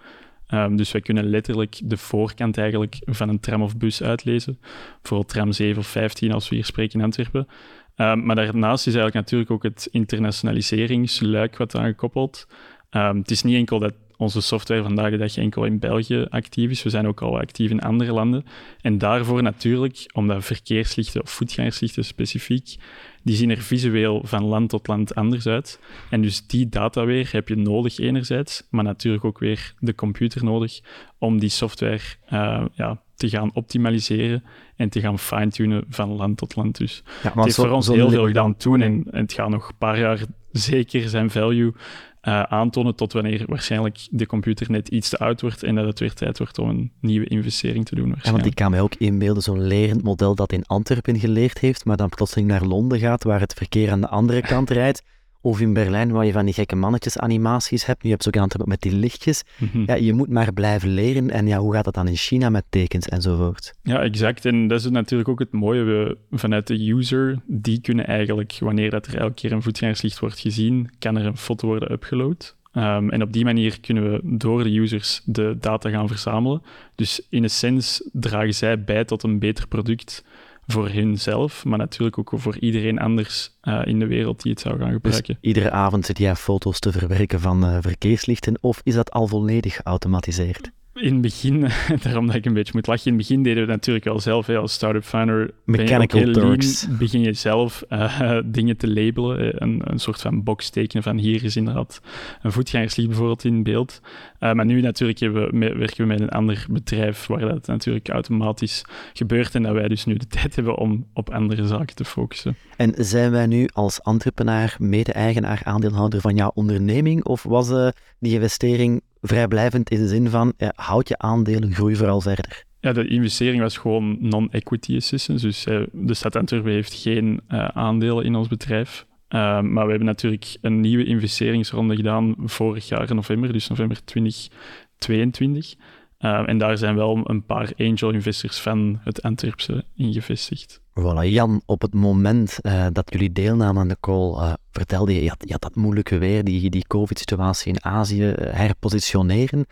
B: Um, dus wij kunnen letterlijk de voorkant eigenlijk van een tram of bus uitlezen. Bijvoorbeeld tram 7 of 15 als we hier spreken in Antwerpen. Um, maar daarnaast is eigenlijk natuurlijk ook het internationaliseringsluik wat aan gekoppeld. het is niet enkel dat onze software vandaag de dag enkel in België actief is. We zijn ook al actief in andere landen. En daarvoor natuurlijk, omdat verkeerslichten of voetgangerslichten specifiek die zien er visueel van land tot land anders uit. En dus die data weer heb je nodig enerzijds, maar natuurlijk ook weer de computer nodig om die software uh, ja, te gaan optimaliseren en te gaan fine-tunen van land tot land. Dus ja, het heeft voor ons heel veel gedaan toen en, en, het gaat nog een paar jaar zeker zijn value uh, aantonen tot wanneer waarschijnlijk de computer net iets te oud wordt en dat het weer tijd wordt om een nieuwe investering te doen.
A: Ja, want ik kan mij ook inbeelden zo'n lerend model dat in Antwerpen geleerd heeft, maar dan plotseling naar Londen gaat, waar het verkeer aan de andere kant rijdt. Of in Berlijn, waar je van die gekke mannetjes animaties hebt. Nu heb je ook aan het met die lichtjes. Mhm. ja, je moet maar blijven leren. En ja, hoe gaat dat dan in China met tekens enzovoort?
B: Ja, exact. En dat is natuurlijk ook het mooie. We, vanuit de user, die kunnen eigenlijk, wanneer dat er elke keer een voetgangerslicht wordt gezien, kan er een foto worden upgeload. Um, en op die manier kunnen we door de users de data gaan verzamelen. Dus in essentie dragen zij bij tot een beter product voor hunzelf, maar natuurlijk ook voor iedereen anders uh, in de wereld die het zou gaan gebruiken.
A: Dus iedere avond zit jij foto's te verwerken van uh, verkeerslichten, of is dat al volledig geautomatiseerd?
B: In het begin, <laughs> daarom dat ik een beetje moet lachen, in het begin deden we natuurlijk wel zelf. Hè, als startup founder
A: Mechanical ben
B: je begin je zelf uh, <laughs> dingen te labelen. Eh, een, een soort van box tekenen van hier is inderdaad een voetgangerslicht bijvoorbeeld in beeld. Uh, maar nu natuurlijk we, werken we met een ander bedrijf waar dat natuurlijk automatisch gebeurt en dat wij dus nu de tijd hebben om op andere zaken te focussen.
A: En zijn wij nu als entrepreneur, mede-eigenaar, aandeelhouder van jouw onderneming of was uh, die investering vrijblijvend in de zin van houd je aandelen, groei vooral verder.
B: Ja, de investering was gewoon non-equity assistance. Dus uh, de stad heeft geen uh, aandelen in ons bedrijf. Uh, maar we hebben natuurlijk een nieuwe investeringsronde gedaan vorig jaar in november, dus november 2022. En daar zijn wel een paar angel investors van het Antwerpse in gevestigd.
A: Voilà, Jan, op het moment uh, dat jullie deelnamen aan de call, uh, vertelde je, je had, je had, dat moeilijke weer, die, die COVID-situatie in Azië, uh, herpositioneren.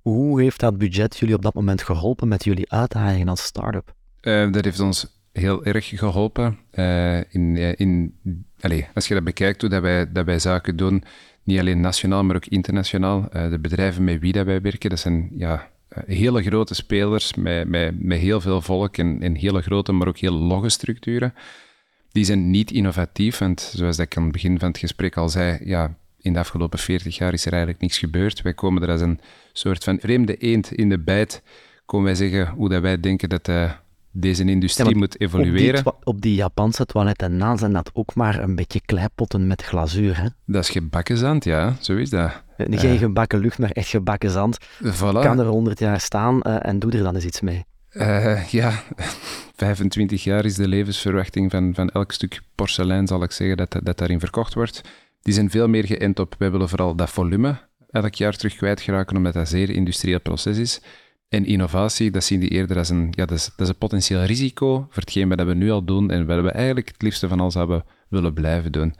A: Hoe heeft dat budget jullie op dat moment geholpen met jullie uitdagingen als start-up?
C: dat heeft ons heel erg geholpen. in, in, allez, als je dat bekijkt, hoe dat wij, dat wij zaken doen, niet alleen nationaal, maar ook internationaal. de bedrijven met wie dat wij werken, dat zijn ja, eh, hele grote spelers met, met, met heel veel volk en, en hele grote, maar ook heel logge structuren. Die zijn niet innovatief, want zoals ik aan het begin van het gesprek al zei, ja, in de afgelopen 40 jaar is er eigenlijk niks gebeurd. Wij komen er als een soort van vreemde eend in de bijt, komen wij zeggen hoe dat wij denken dat de eh, deze industrie moet evolueren.
A: Op die, op die Japanse toiletten na zijn dat ook maar een beetje kleipotten met glazuur. Hè?
C: Dat is gebakken zand, ja, zo is dat.
A: Geen uh, gebakken lucht, maar echt gebakken zand.
C: Voilà.
A: Kan er 100 jaar staan uh, en doe er dan eens iets mee.
C: Uh, ja, <laughs> 25 jaar is de levensverwachting van, van elk stuk porselein, zal ik zeggen, dat, dat daarin verkocht wordt. Die zijn veel meer geënt op, wij willen vooral dat volume elk jaar terug kwijtgeraken, omdat dat een zeer industrieel proces is. En innovatie, dat zien die eerder als een, ja, dat is, dat is een potentieel risico voor hetgeen wat we nu al doen en wat we eigenlijk het liefste van alles hebben willen blijven doen.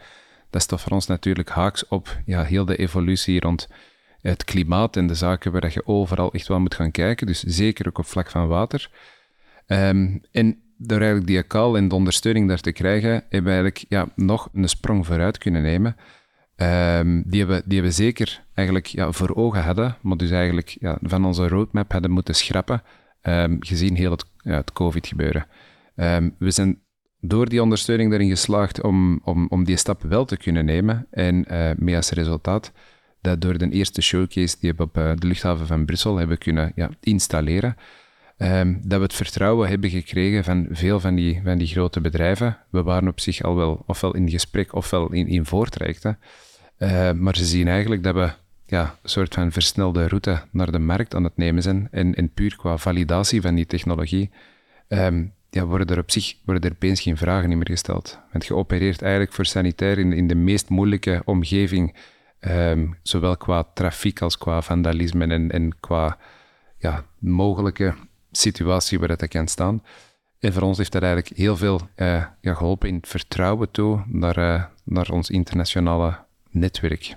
C: Dat staat voor ons natuurlijk haaks op ja, heel de evolutie rond het klimaat en de zaken waar je overal echt wel moet gaan kijken. Dus zeker ook op vlak van water. Um, en door eigenlijk die akal en de ondersteuning daar te krijgen, hebben we eigenlijk ja, nog een sprong vooruit kunnen nemen. Um, die, we, die we zeker eigenlijk ja, voor ogen hadden, maar dus eigenlijk ja, van onze roadmap hadden moeten schrappen, um, gezien heel het, ja, het COVID-gebeuren. Um, we zijn door die ondersteuning erin geslaagd om, om, om die stap wel te kunnen nemen. En uh, mee als resultaat dat door de eerste showcase die we op uh, de luchthaven van Brussel hebben kunnen ja, installeren, dat we het vertrouwen hebben gekregen van veel van die, van die grote bedrijven. We waren op zich al wel ofwel in gesprek ofwel in, in voortrajecten. Uh, maar ze zien eigenlijk dat we ja, een soort van versnelde route naar de markt aan het nemen zijn. En, en puur qua validatie van die technologie um, ja, worden er op zich worden er opeens geen vragen meer gesteld. Want je opereert eigenlijk voor sanitair in, in de meest moeilijke omgeving, um, zowel qua trafiek als qua vandalisme en, en qua ja, mogelijke situatie waar dat kan staan. En voor ons heeft dat eigenlijk heel veel ja, geholpen in het vertrouwen toe naar, uh, naar ons internationale netwerk.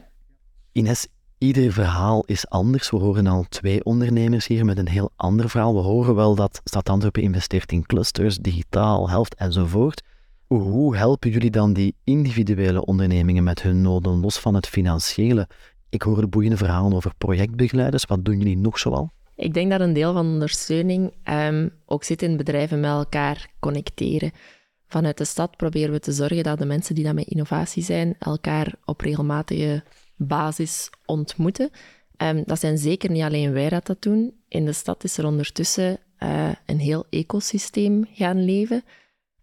A: Ines, ieder verhaal is anders. We horen al twee ondernemers hier met een heel ander verhaal. We horen wel dat Stad Antwerpen investeert in clusters, digitaal, helft enzovoort. Hoe helpen jullie dan die individuele ondernemingen met hun noden, los van het financiële? Ik hoor de boeiende verhalen over projectbegeleiders. Wat doen jullie nog zoal?
D: Ik denk dat een deel van ondersteuning um, ook zit in bedrijven met elkaar connecteren vanuit de stad proberen we te zorgen dat de mensen die dat met innovatie zijn, elkaar op regelmatige basis ontmoeten. Um, dat zijn zeker niet alleen wij dat dat doen. In de stad is er ondertussen uh, een heel ecosysteem gaan leven.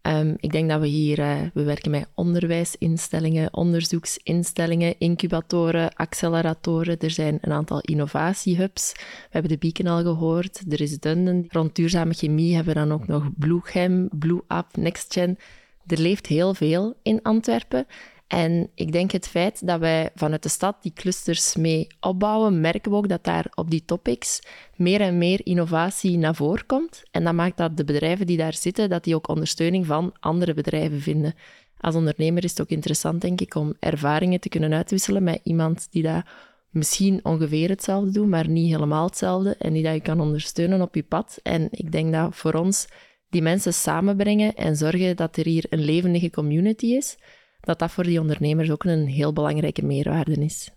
D: Ehm, ik denk dat we hier, uh, we werken met onderwijsinstellingen, onderzoeksinstellingen, incubatoren, acceleratoren. Er zijn een aantal innovatiehubs. We hebben de Beacon al gehoord. Er is Dunden. Rond duurzame chemie hebben we dan ook nog Bluechem, Blue Up, NextGen. Er leeft heel veel in Antwerpen. En ik denk het feit dat wij vanuit de stad die clusters mee opbouwen, merken we ook dat daar op die topics meer en meer innovatie naar voren komt. En dat maakt dat de bedrijven die daar zitten, dat die ook ondersteuning van andere bedrijven vinden. Als ondernemer is het ook interessant, denk ik, om ervaringen te kunnen uitwisselen met iemand die dat misschien ongeveer hetzelfde doet, maar niet helemaal hetzelfde. En die dat je kan ondersteunen op je pad. En ik denk dat voor ons die mensen samenbrengen en zorgen dat er hier een levendige community is dat dat voor die ondernemers ook een heel belangrijke meerwaarde is.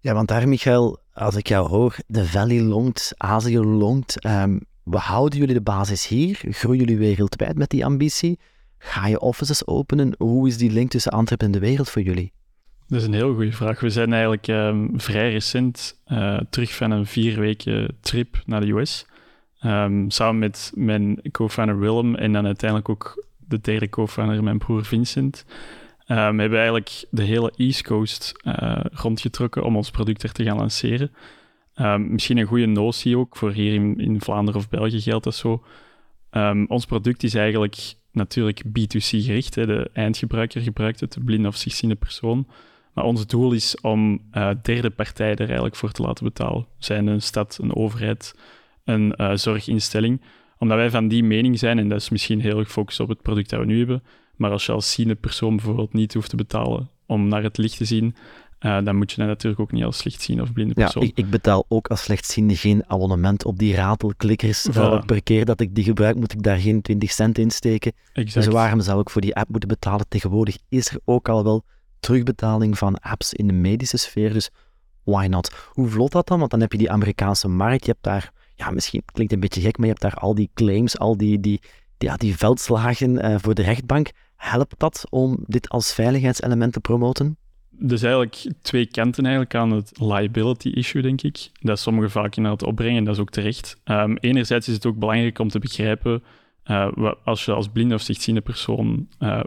A: Ja, want daar, Michael, als ik jou hoor, de Valley longt, Azië longt. Um, we houden jullie de basis hier? Groeien jullie wereldwijd met die ambitie? Ga je offices openen? Hoe is die link tussen Antwerpen en de wereld voor jullie?
B: Dat is een heel goede vraag. We zijn eigenlijk um, vrij recent uh, terug van een vier weken trip naar de US. Um, ehm, samen met mijn co-founder Willem en dan uiteindelijk ook de derde co-founder, mijn broer Vincent. Um, we hebben eigenlijk de hele East Coast uh, rondgetrokken om ons product er te gaan lanceren. Um, misschien een goede notie ook, voor hier in, in Vlaanderen of België geldt dat zo. Um, ons product is eigenlijk natuurlijk B2C gericht. Hè. De eindgebruiker gebruikt het, de blinde of zichtziende persoon. Maar ons doel is om uh, derde partijen er eigenlijk voor te laten betalen. Zijn een stad, een overheid, een uh, zorginstelling. Omdat wij van die mening zijn, en dat is misschien heel erg gefocust op het product dat we nu hebben, maar als je als ziende persoon bijvoorbeeld niet hoeft te betalen om naar het licht te zien, uh, dan moet je dat natuurlijk ook niet als slechtziende of blinde persoon.
A: Ja, ik, ik, betaal ook als slechtziende geen abonnement op die ratelklikkers. Voilà. per keer dat ik die gebruik, moet ik daar geen 20 cent in steken.
B: Exact.
A: Dus waarom zou ik voor die app moeten betalen? Tegenwoordig is er ook al wel terugbetaling van apps in de medische sfeer, dus why not? Hoe vlot dat dan? Want dan heb je die Amerikaanse markt, je hebt daar, ja, misschien klinkt een beetje gek, maar je hebt daar al die claims, al die, die, die ja, die veldslagen uh, voor de rechtbank. Helpt dat om dit als veiligheidselement te promoten?
B: Dus eigenlijk twee kanten eigenlijk aan het liability issue, denk ik. Dat sommigen vaak inderdaad opbrengen, en dat is ook terecht. Um, enerzijds is het ook belangrijk om te begrijpen, uh, als je als blinde of slechtziende persoon, uh,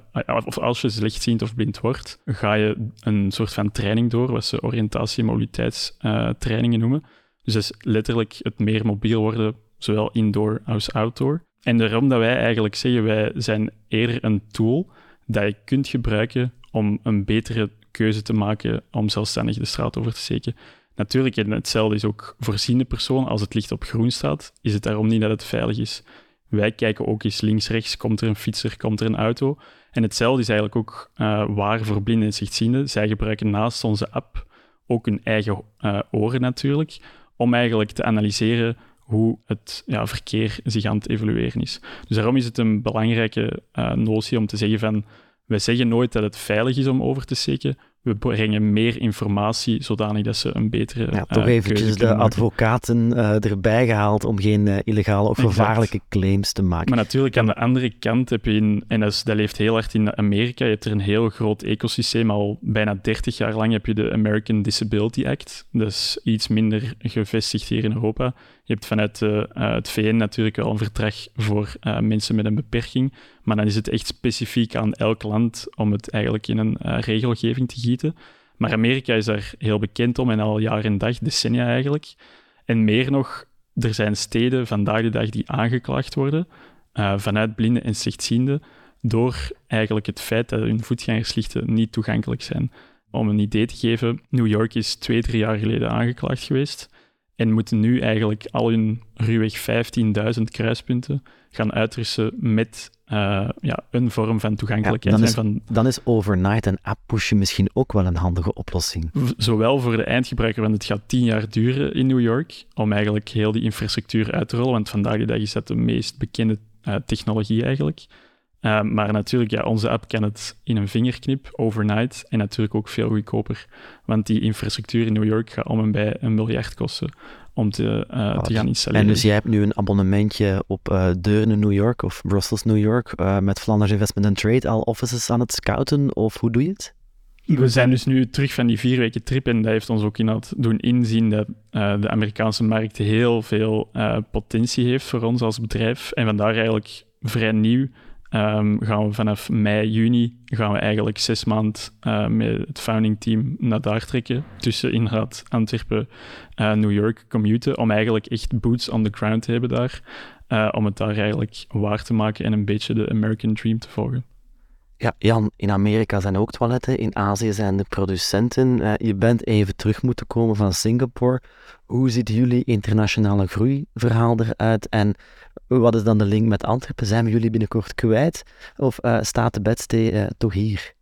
B: of als je slechtziend of blind wordt, ga je een soort van training door, wat ze oriëntatie- en mobiliteitstrainingen noemen. Dus dat is letterlijk het meer mobiel worden, zowel indoor als outdoor. En daarom dat wij eigenlijk zeggen, wij zijn eerder een tool dat je kunt gebruiken om een betere keuze te maken om zelfstandig de straat over te steken. Natuurlijk, en hetzelfde is ook voorziende persoon. Als het licht op groen staat, is het daarom niet dat het veilig is. Wij kijken ook eens links-rechts, komt er een fietser, komt er een auto. En hetzelfde is eigenlijk ook uh, waar voor blinden en zichtzienden. Zij gebruiken naast onze app ook hun eigen uh, oren natuurlijk, om eigenlijk te analyseren hoe het ja, verkeer zich aan het evolueren is. Dus daarom is het een belangrijke uh, notie om te zeggen van wij zeggen nooit dat het veilig is om over te steken, we brengen meer informatie zodanig dat ze een betere.
A: Ja, toch uh, eventjes de advocaten uh, erbij gehaald om geen uh, illegale of gevaarlijke claims te maken.
B: Maar natuurlijk, aan de andere kant heb je in, en dat leeft heel hard in Amerika, je hebt er een heel groot ecosysteem. Al bijna 30 jaar lang heb je de American Disability Act. Dat is iets minder gevestigd hier in Europa. Je hebt vanuit het VN natuurlijk wel een verdrag voor mensen met een beperking. Maar dan is het echt specifiek aan elk land om het eigenlijk in een regelgeving te gieten. Maar Amerika is daar heel bekend om en al jaar en dag, decennia eigenlijk. En meer nog, er zijn steden vandaag de dag die aangeklaagd worden uh, vanuit blinden en slechtzienden door eigenlijk het feit dat hun voetgangerslichten niet toegankelijk zijn. Om een idee te geven, New York is twee, drie jaar geleden aangeklaagd geweest en moeten nu eigenlijk al hun ruwweg 15.000 kruispunten gaan uitrusten met uh, ja, een vorm van toegankelijkheid.
A: dan, is,
B: van,
A: dan is overnight en app pushen misschien ook wel een handige oplossing.
B: Zowel voor de eindgebruiker, want het gaat tien jaar duren in New York om eigenlijk heel die infrastructuur uit te rollen, want vandaag de dag is dat de meest bekende uh, technologie eigenlijk. Uh, maar natuurlijk, ja, onze app kan het in een vingerknip, overnight, en natuurlijk ook veel goedkoper. Want die infrastructuur in New York gaat om en bij een miljard kosten om te, uh, te gaan installeren.
A: En dus jij hebt nu een abonnementje op uh, Deurne New York of Brussels New York met Flanders Investment and Trade al offices aan het scouten, of hoe doe je het?
B: We zijn dus nu terug van die vier weken trip en dat heeft ons ook inderdaad doen inzien dat de Amerikaanse markt heel veel potentie heeft voor ons als bedrijf en vandaar eigenlijk vrij nieuw ehm, gaan we vanaf mei, juni gaan we eigenlijk zes maanden uh, met het founding team naar daar trekken. Tussen inderdaad Antwerpen, uh, New York commuten, om eigenlijk echt boots on the ground te hebben daar. Uh, om het daar eigenlijk waar te maken en een beetje de American Dream te volgen.
A: Ja, Jan, in Amerika zijn ook toiletten, in Azië zijn de producenten. Je bent even terug moeten komen van Singapore. Hoe ziet jullie internationale groeiverhaal eruit en wat is dan de link met Antwerpen? Zijn jullie binnenkort kwijt of uh, staat de bedstee uh, toch hier?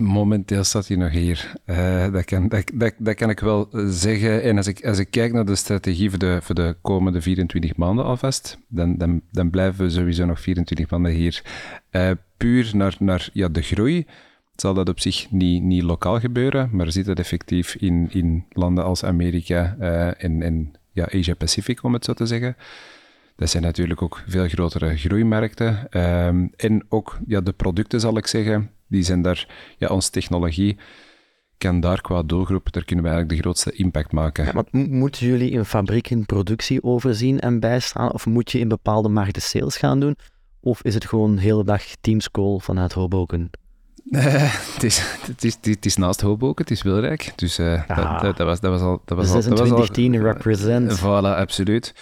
C: Momenteel staat hij nog hier. Uh, dat, kan, dat, dat, dat, kan ik wel zeggen. En als ik, als ik kijk naar de strategie voor de, voor de komende 24 maanden alvast, dan, dan, dan blijven we sowieso nog 24 maanden hier. Puur naar, naar ja, de groei zal dat op zich niet, niet lokaal gebeuren, maar zit dat effectief in, in landen als Amerika en, en ja, Asia-Pacific, om het zo te zeggen. Dat zijn natuurlijk ook veel grotere groeimarkten. Um, en ook ja, de producten, zal ik zeggen, die zijn daar, ja, onze technologie kan daar qua doelgroep, daar kunnen we eigenlijk de grootste impact maken.
A: Ja, maar moeten jullie in fabrieken productie overzien en bijstaan? Of moet je in bepaalde markten sales gaan doen? Of is het gewoon de hele dag teamscall vanuit Hoboken?
C: Uh, het, is, het, is, het is naast Hoboken, het is Wilrijk. Dus uh, ja. dat, dat, dat, was, dat was al... Dat was
A: 26 al, represent.
C: Voilà, absoluut.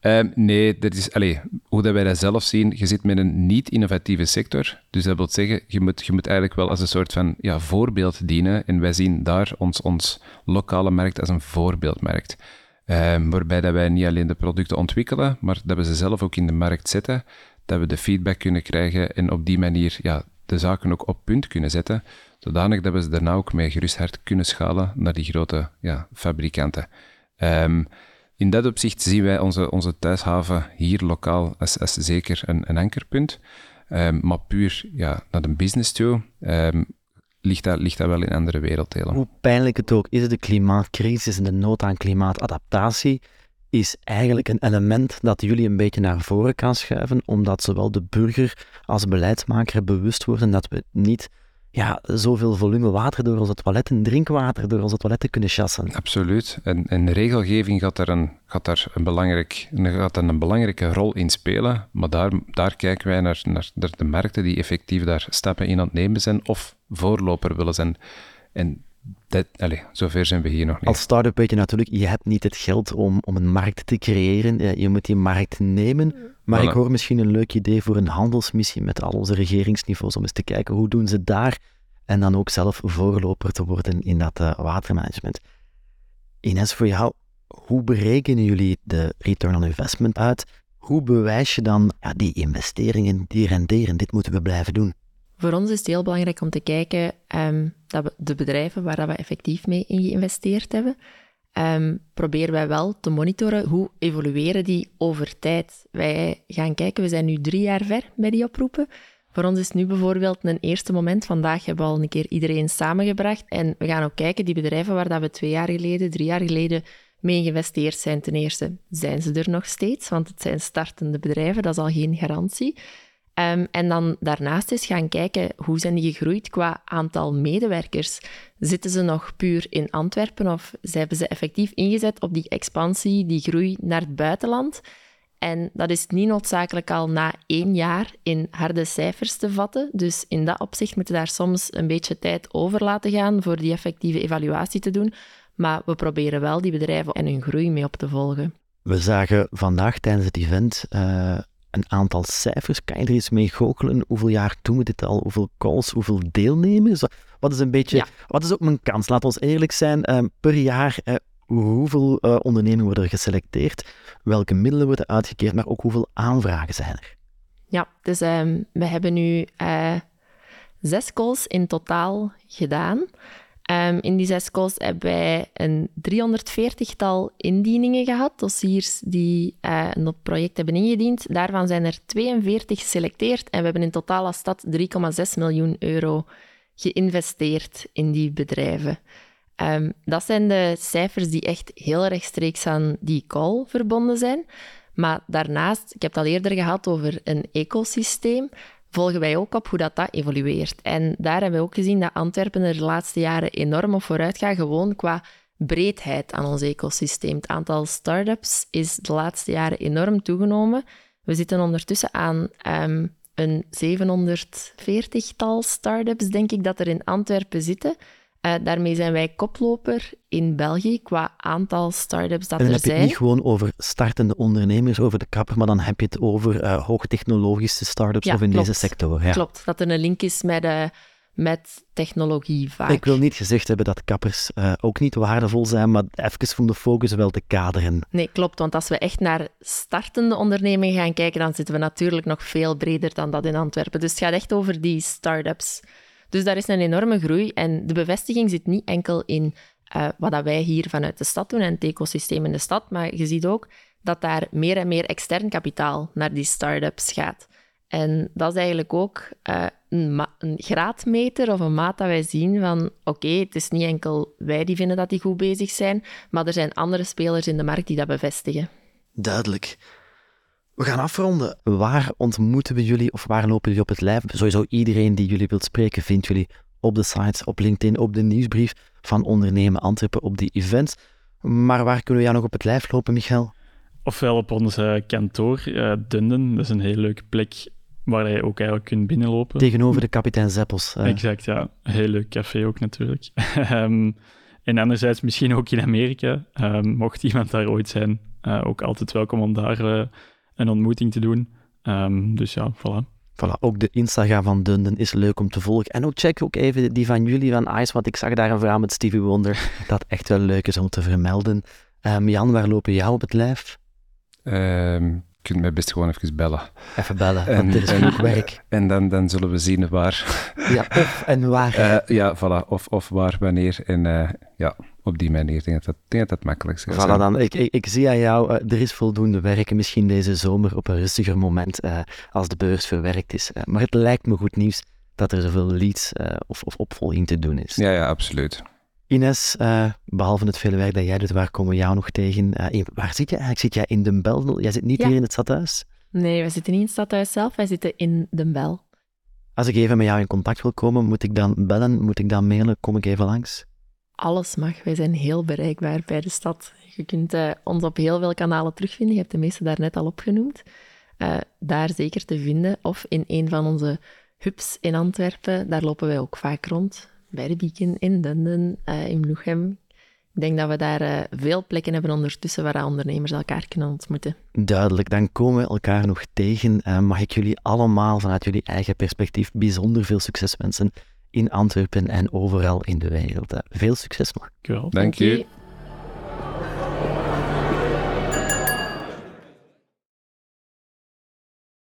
C: Um, nee, dat is, allez, hoe dat wij dat zelf zien, je zit met een niet-innovatieve sector. Dus dat wil zeggen, je moet, je moet eigenlijk wel als een soort van ja, voorbeeld dienen. En wij zien daar ons, ons lokale markt als een voorbeeldmarkt. Um, waarbij dat wij niet alleen de producten ontwikkelen, maar dat we ze zelf ook in de markt zetten. Dat we de feedback kunnen krijgen en op die manier ja, de zaken ook op punt kunnen zetten. Zodanig dat we ze daarna ook met gerust hart kunnen schalen naar die grote ja, fabrikanten. Um, in dat opzicht zien wij onze, onze thuishaven hier lokaal als, als zeker een, een ankerpunt. Um, maar puur ja, naar de business toe um, ligt, dat, ligt dat wel in andere werelddelen.
A: Hoe pijnlijk het ook is, de klimaatcrisis en de nood aan klimaatadaptatie is eigenlijk een element dat jullie een beetje naar voren kan schuiven, omdat zowel de burger als beleidsmaker bewust worden dat we niet ja, zoveel volume water door onze toiletten, drinkwater door onze toiletten kunnen chassen.
C: Absoluut. En, en regelgeving gaat daar, een, gaat daar een, belangrijk, gaat een belangrijke rol in spelen. Maar daar, daar kijken wij naar, naar, de markten die effectief daar stappen in aan nemen zijn of voorloper willen zijn. En dat, allez, zover zijn we hier nog niet.
A: Als start-up weet je natuurlijk, je hebt niet het geld om, om een markt te creëren. Je moet die markt nemen. Maar ik hoor misschien een leuk idee voor een handelsmissie met al onze regeringsniveaus om eens te kijken hoe doen ze daar en dan ook zelf voorloper te worden in dat uh, watermanagement. Ines, voor jou, hoe berekenen jullie de return on investment uit? Hoe bewijs je dan ja, die investeringen die renderen? Dit moeten we blijven doen.
D: Voor ons is het heel belangrijk om te kijken um, dat we de bedrijven waar dat we effectief mee in geïnvesteerd hebben, um, proberen wij wel te monitoren hoe evolueren die over tijd. Wij gaan kijken, we zijn nu drie jaar ver bij die oproepen. Voor ons is nu bijvoorbeeld een eerste moment. Vandaag hebben we al een keer iedereen samengebracht. En we gaan ook kijken, die bedrijven waar dat we twee jaar geleden, drie jaar geleden mee geïnvesteerd zijn, ten eerste, zijn ze er nog steeds? Want het zijn startende bedrijven, dat is al geen garantie. Um, en dan daarnaast eens gaan kijken hoe zijn die gegroeid qua aantal medewerkers. Zitten ze nog puur in Antwerpen of hebben ze effectief ingezet op die expansie, die groei naar het buitenland? En dat is niet noodzakelijk al na één jaar in harde cijfers te vatten. Dus in dat opzicht moeten we daar soms een beetje tijd over laten gaan voor die effectieve evaluatie te doen. Maar we proberen wel die bedrijven en hun groei mee op te volgen.
A: We zagen vandaag tijdens het event uh, een aantal cijfers. Kan je er eens mee goochelen? Hoeveel jaar doen we dit al? Hoeveel calls? Hoeveel deelnemers? Wat is een beetje, ja. wat is ook mijn kans? Laat ons eerlijk zijn. Uh, per jaar, hoeveel uh, ondernemingen worden er geselecteerd? Welke middelen worden uitgekeerd? Maar ook hoeveel aanvragen zijn er?
D: Ja, dus um, we hebben nu zes calls in totaal gedaan. Um, in die zes calls hebben wij een 340-tal indieningen gehad, dossiers die uh, een project hebben ingediend. Daarvan zijn er 42 geselecteerd en we hebben in totaal als stad 3,6 miljoen euro geïnvesteerd in die bedrijven. Um, dat zijn de cijfers die echt heel rechtstreeks aan die call verbonden zijn. Maar daarnaast, ik heb het al eerder gehad over een ecosysteem volgen wij ook op hoe dat, dat evolueert. En daar hebben we ook gezien dat Antwerpen er de laatste jaren enorm op vooruit gaat, gewoon qua breedheid aan ons ecosysteem. Het aantal start-ups is de laatste jaren enorm toegenomen. We zitten ondertussen aan um, een 740-tal start-ups, denk ik, dat er in Antwerpen zitten. Uh, daarmee zijn wij koploper in België qua aantal start-ups dat
A: en dan
D: er
A: heb je
D: zijn.
A: het niet gewoon over startende ondernemers, over de kapper, maar dan heb je het over uh, hoogtechnologische start-ups
D: Ja,
A: of in
D: klopt.
A: deze sector. Ja.
D: Klopt, dat er een link is met, uh, met technologie vaak.
A: Ik wil niet gezegd hebben dat kappers ook niet waardevol zijn, maar even om de focus wel te kaderen.
D: Nee, klopt. Want als we echt naar startende ondernemingen gaan kijken, dan zitten we natuurlijk nog veel breder dan dat in Antwerpen. Dus het gaat echt over die start-ups. Dus daar is een enorme groei. En de bevestiging zit niet enkel in uh, wat dat wij hier vanuit de stad doen en het ecosysteem in de stad, maar je ziet ook dat daar meer en meer extern kapitaal naar die start-ups gaat. En dat is eigenlijk ook uh, een, graadmeter of een maat dat wij zien van oké, het is niet enkel wij die vinden dat die goed bezig zijn, maar er zijn andere spelers in de markt die dat bevestigen.
A: Duidelijk. We gaan afronden. Waar ontmoeten we jullie of waar lopen jullie op het lijf? Sowieso iedereen die jullie wilt spreken vindt jullie op de sites, op LinkedIn, op de nieuwsbrief van Ondernemen Antwerpen, op die events. Maar waar kunnen we jou nog op het lijf lopen, Michael?
B: Ofwel op ons uh, kantoor, uh, Dunden. Dat is een hele leuke plek waar je ook eigenlijk kunt binnenlopen.
A: Tegenover de kapitein Zeppels.
B: Uh. Exact, ja. Heel leuk café ook natuurlijk. um, <laughs> en anderzijds misschien ook in Amerika. Um, mocht iemand daar ooit zijn, uh, ook altijd welkom om daar uh, een ontmoeting te doen. Um, dus ja, voilà.
A: Voilà, ook de Instagram van Dunden is leuk om te volgen. En ook check ook even die van jullie van Ice, want ik zag daar een verhaal met Stevie Wonder <laughs> dat echt wel leuk is om te vermelden. Um, Jan, waar lopen jou op het lijf?
C: Um, je kunt mij best gewoon even bellen.
A: Even bellen, en, want dit is werk.
C: En dan, dan zullen we zien waar.
A: Ja, of en waar.
C: Uh, ja, voilà, of, of waar, wanneer. En uh, ja, op die manier. Ik denk dat dat, denk dat, dat makkelijk is.
A: Voilà, dan, ik, ik, ik, zie aan jou, uh, er is voldoende werk. Misschien deze zomer op een rustiger moment als de beurs verwerkt is. maar het lijkt me goed nieuws dat er zoveel leads of, of opvolging te doen is.
C: Ja, ja, absoluut.
A: Ines, uh, behalve het vele werk dat jij doet, waar komen we jou nog tegen? Uh, waar zit je eigenlijk? Zit jij in Den Bel? Jij zit niet
D: ja.
A: hier in het stadhuis?
D: Nee, we zitten niet in het stadhuis zelf, wij zitten in Den Bel.
A: Als ik even met jou in contact wil komen, moet ik dan bellen? Moet ik dan mailen? Kom ik even langs?
D: Alles mag. Wij zijn heel bereikbaar bij de stad. Je kunt uh, ons op heel veel kanalen terugvinden. Je hebt de meeste daar net al opgenoemd. daar zeker te vinden. Of in een van onze hubs in Antwerpen. Daar lopen wij ook vaak rond bij de Beacon, in Dunden, uh, in Bloegem. Ik denk dat we daar uh, veel plekken hebben ondertussen waar ondernemers elkaar kunnen ontmoeten.
A: Duidelijk, dan komen we elkaar nog tegen. Uh, mag ik jullie allemaal vanuit jullie eigen perspectief bijzonder veel succes wensen in Antwerpen en overal in de wereld. veel succes.
B: Cool.
C: Dank je.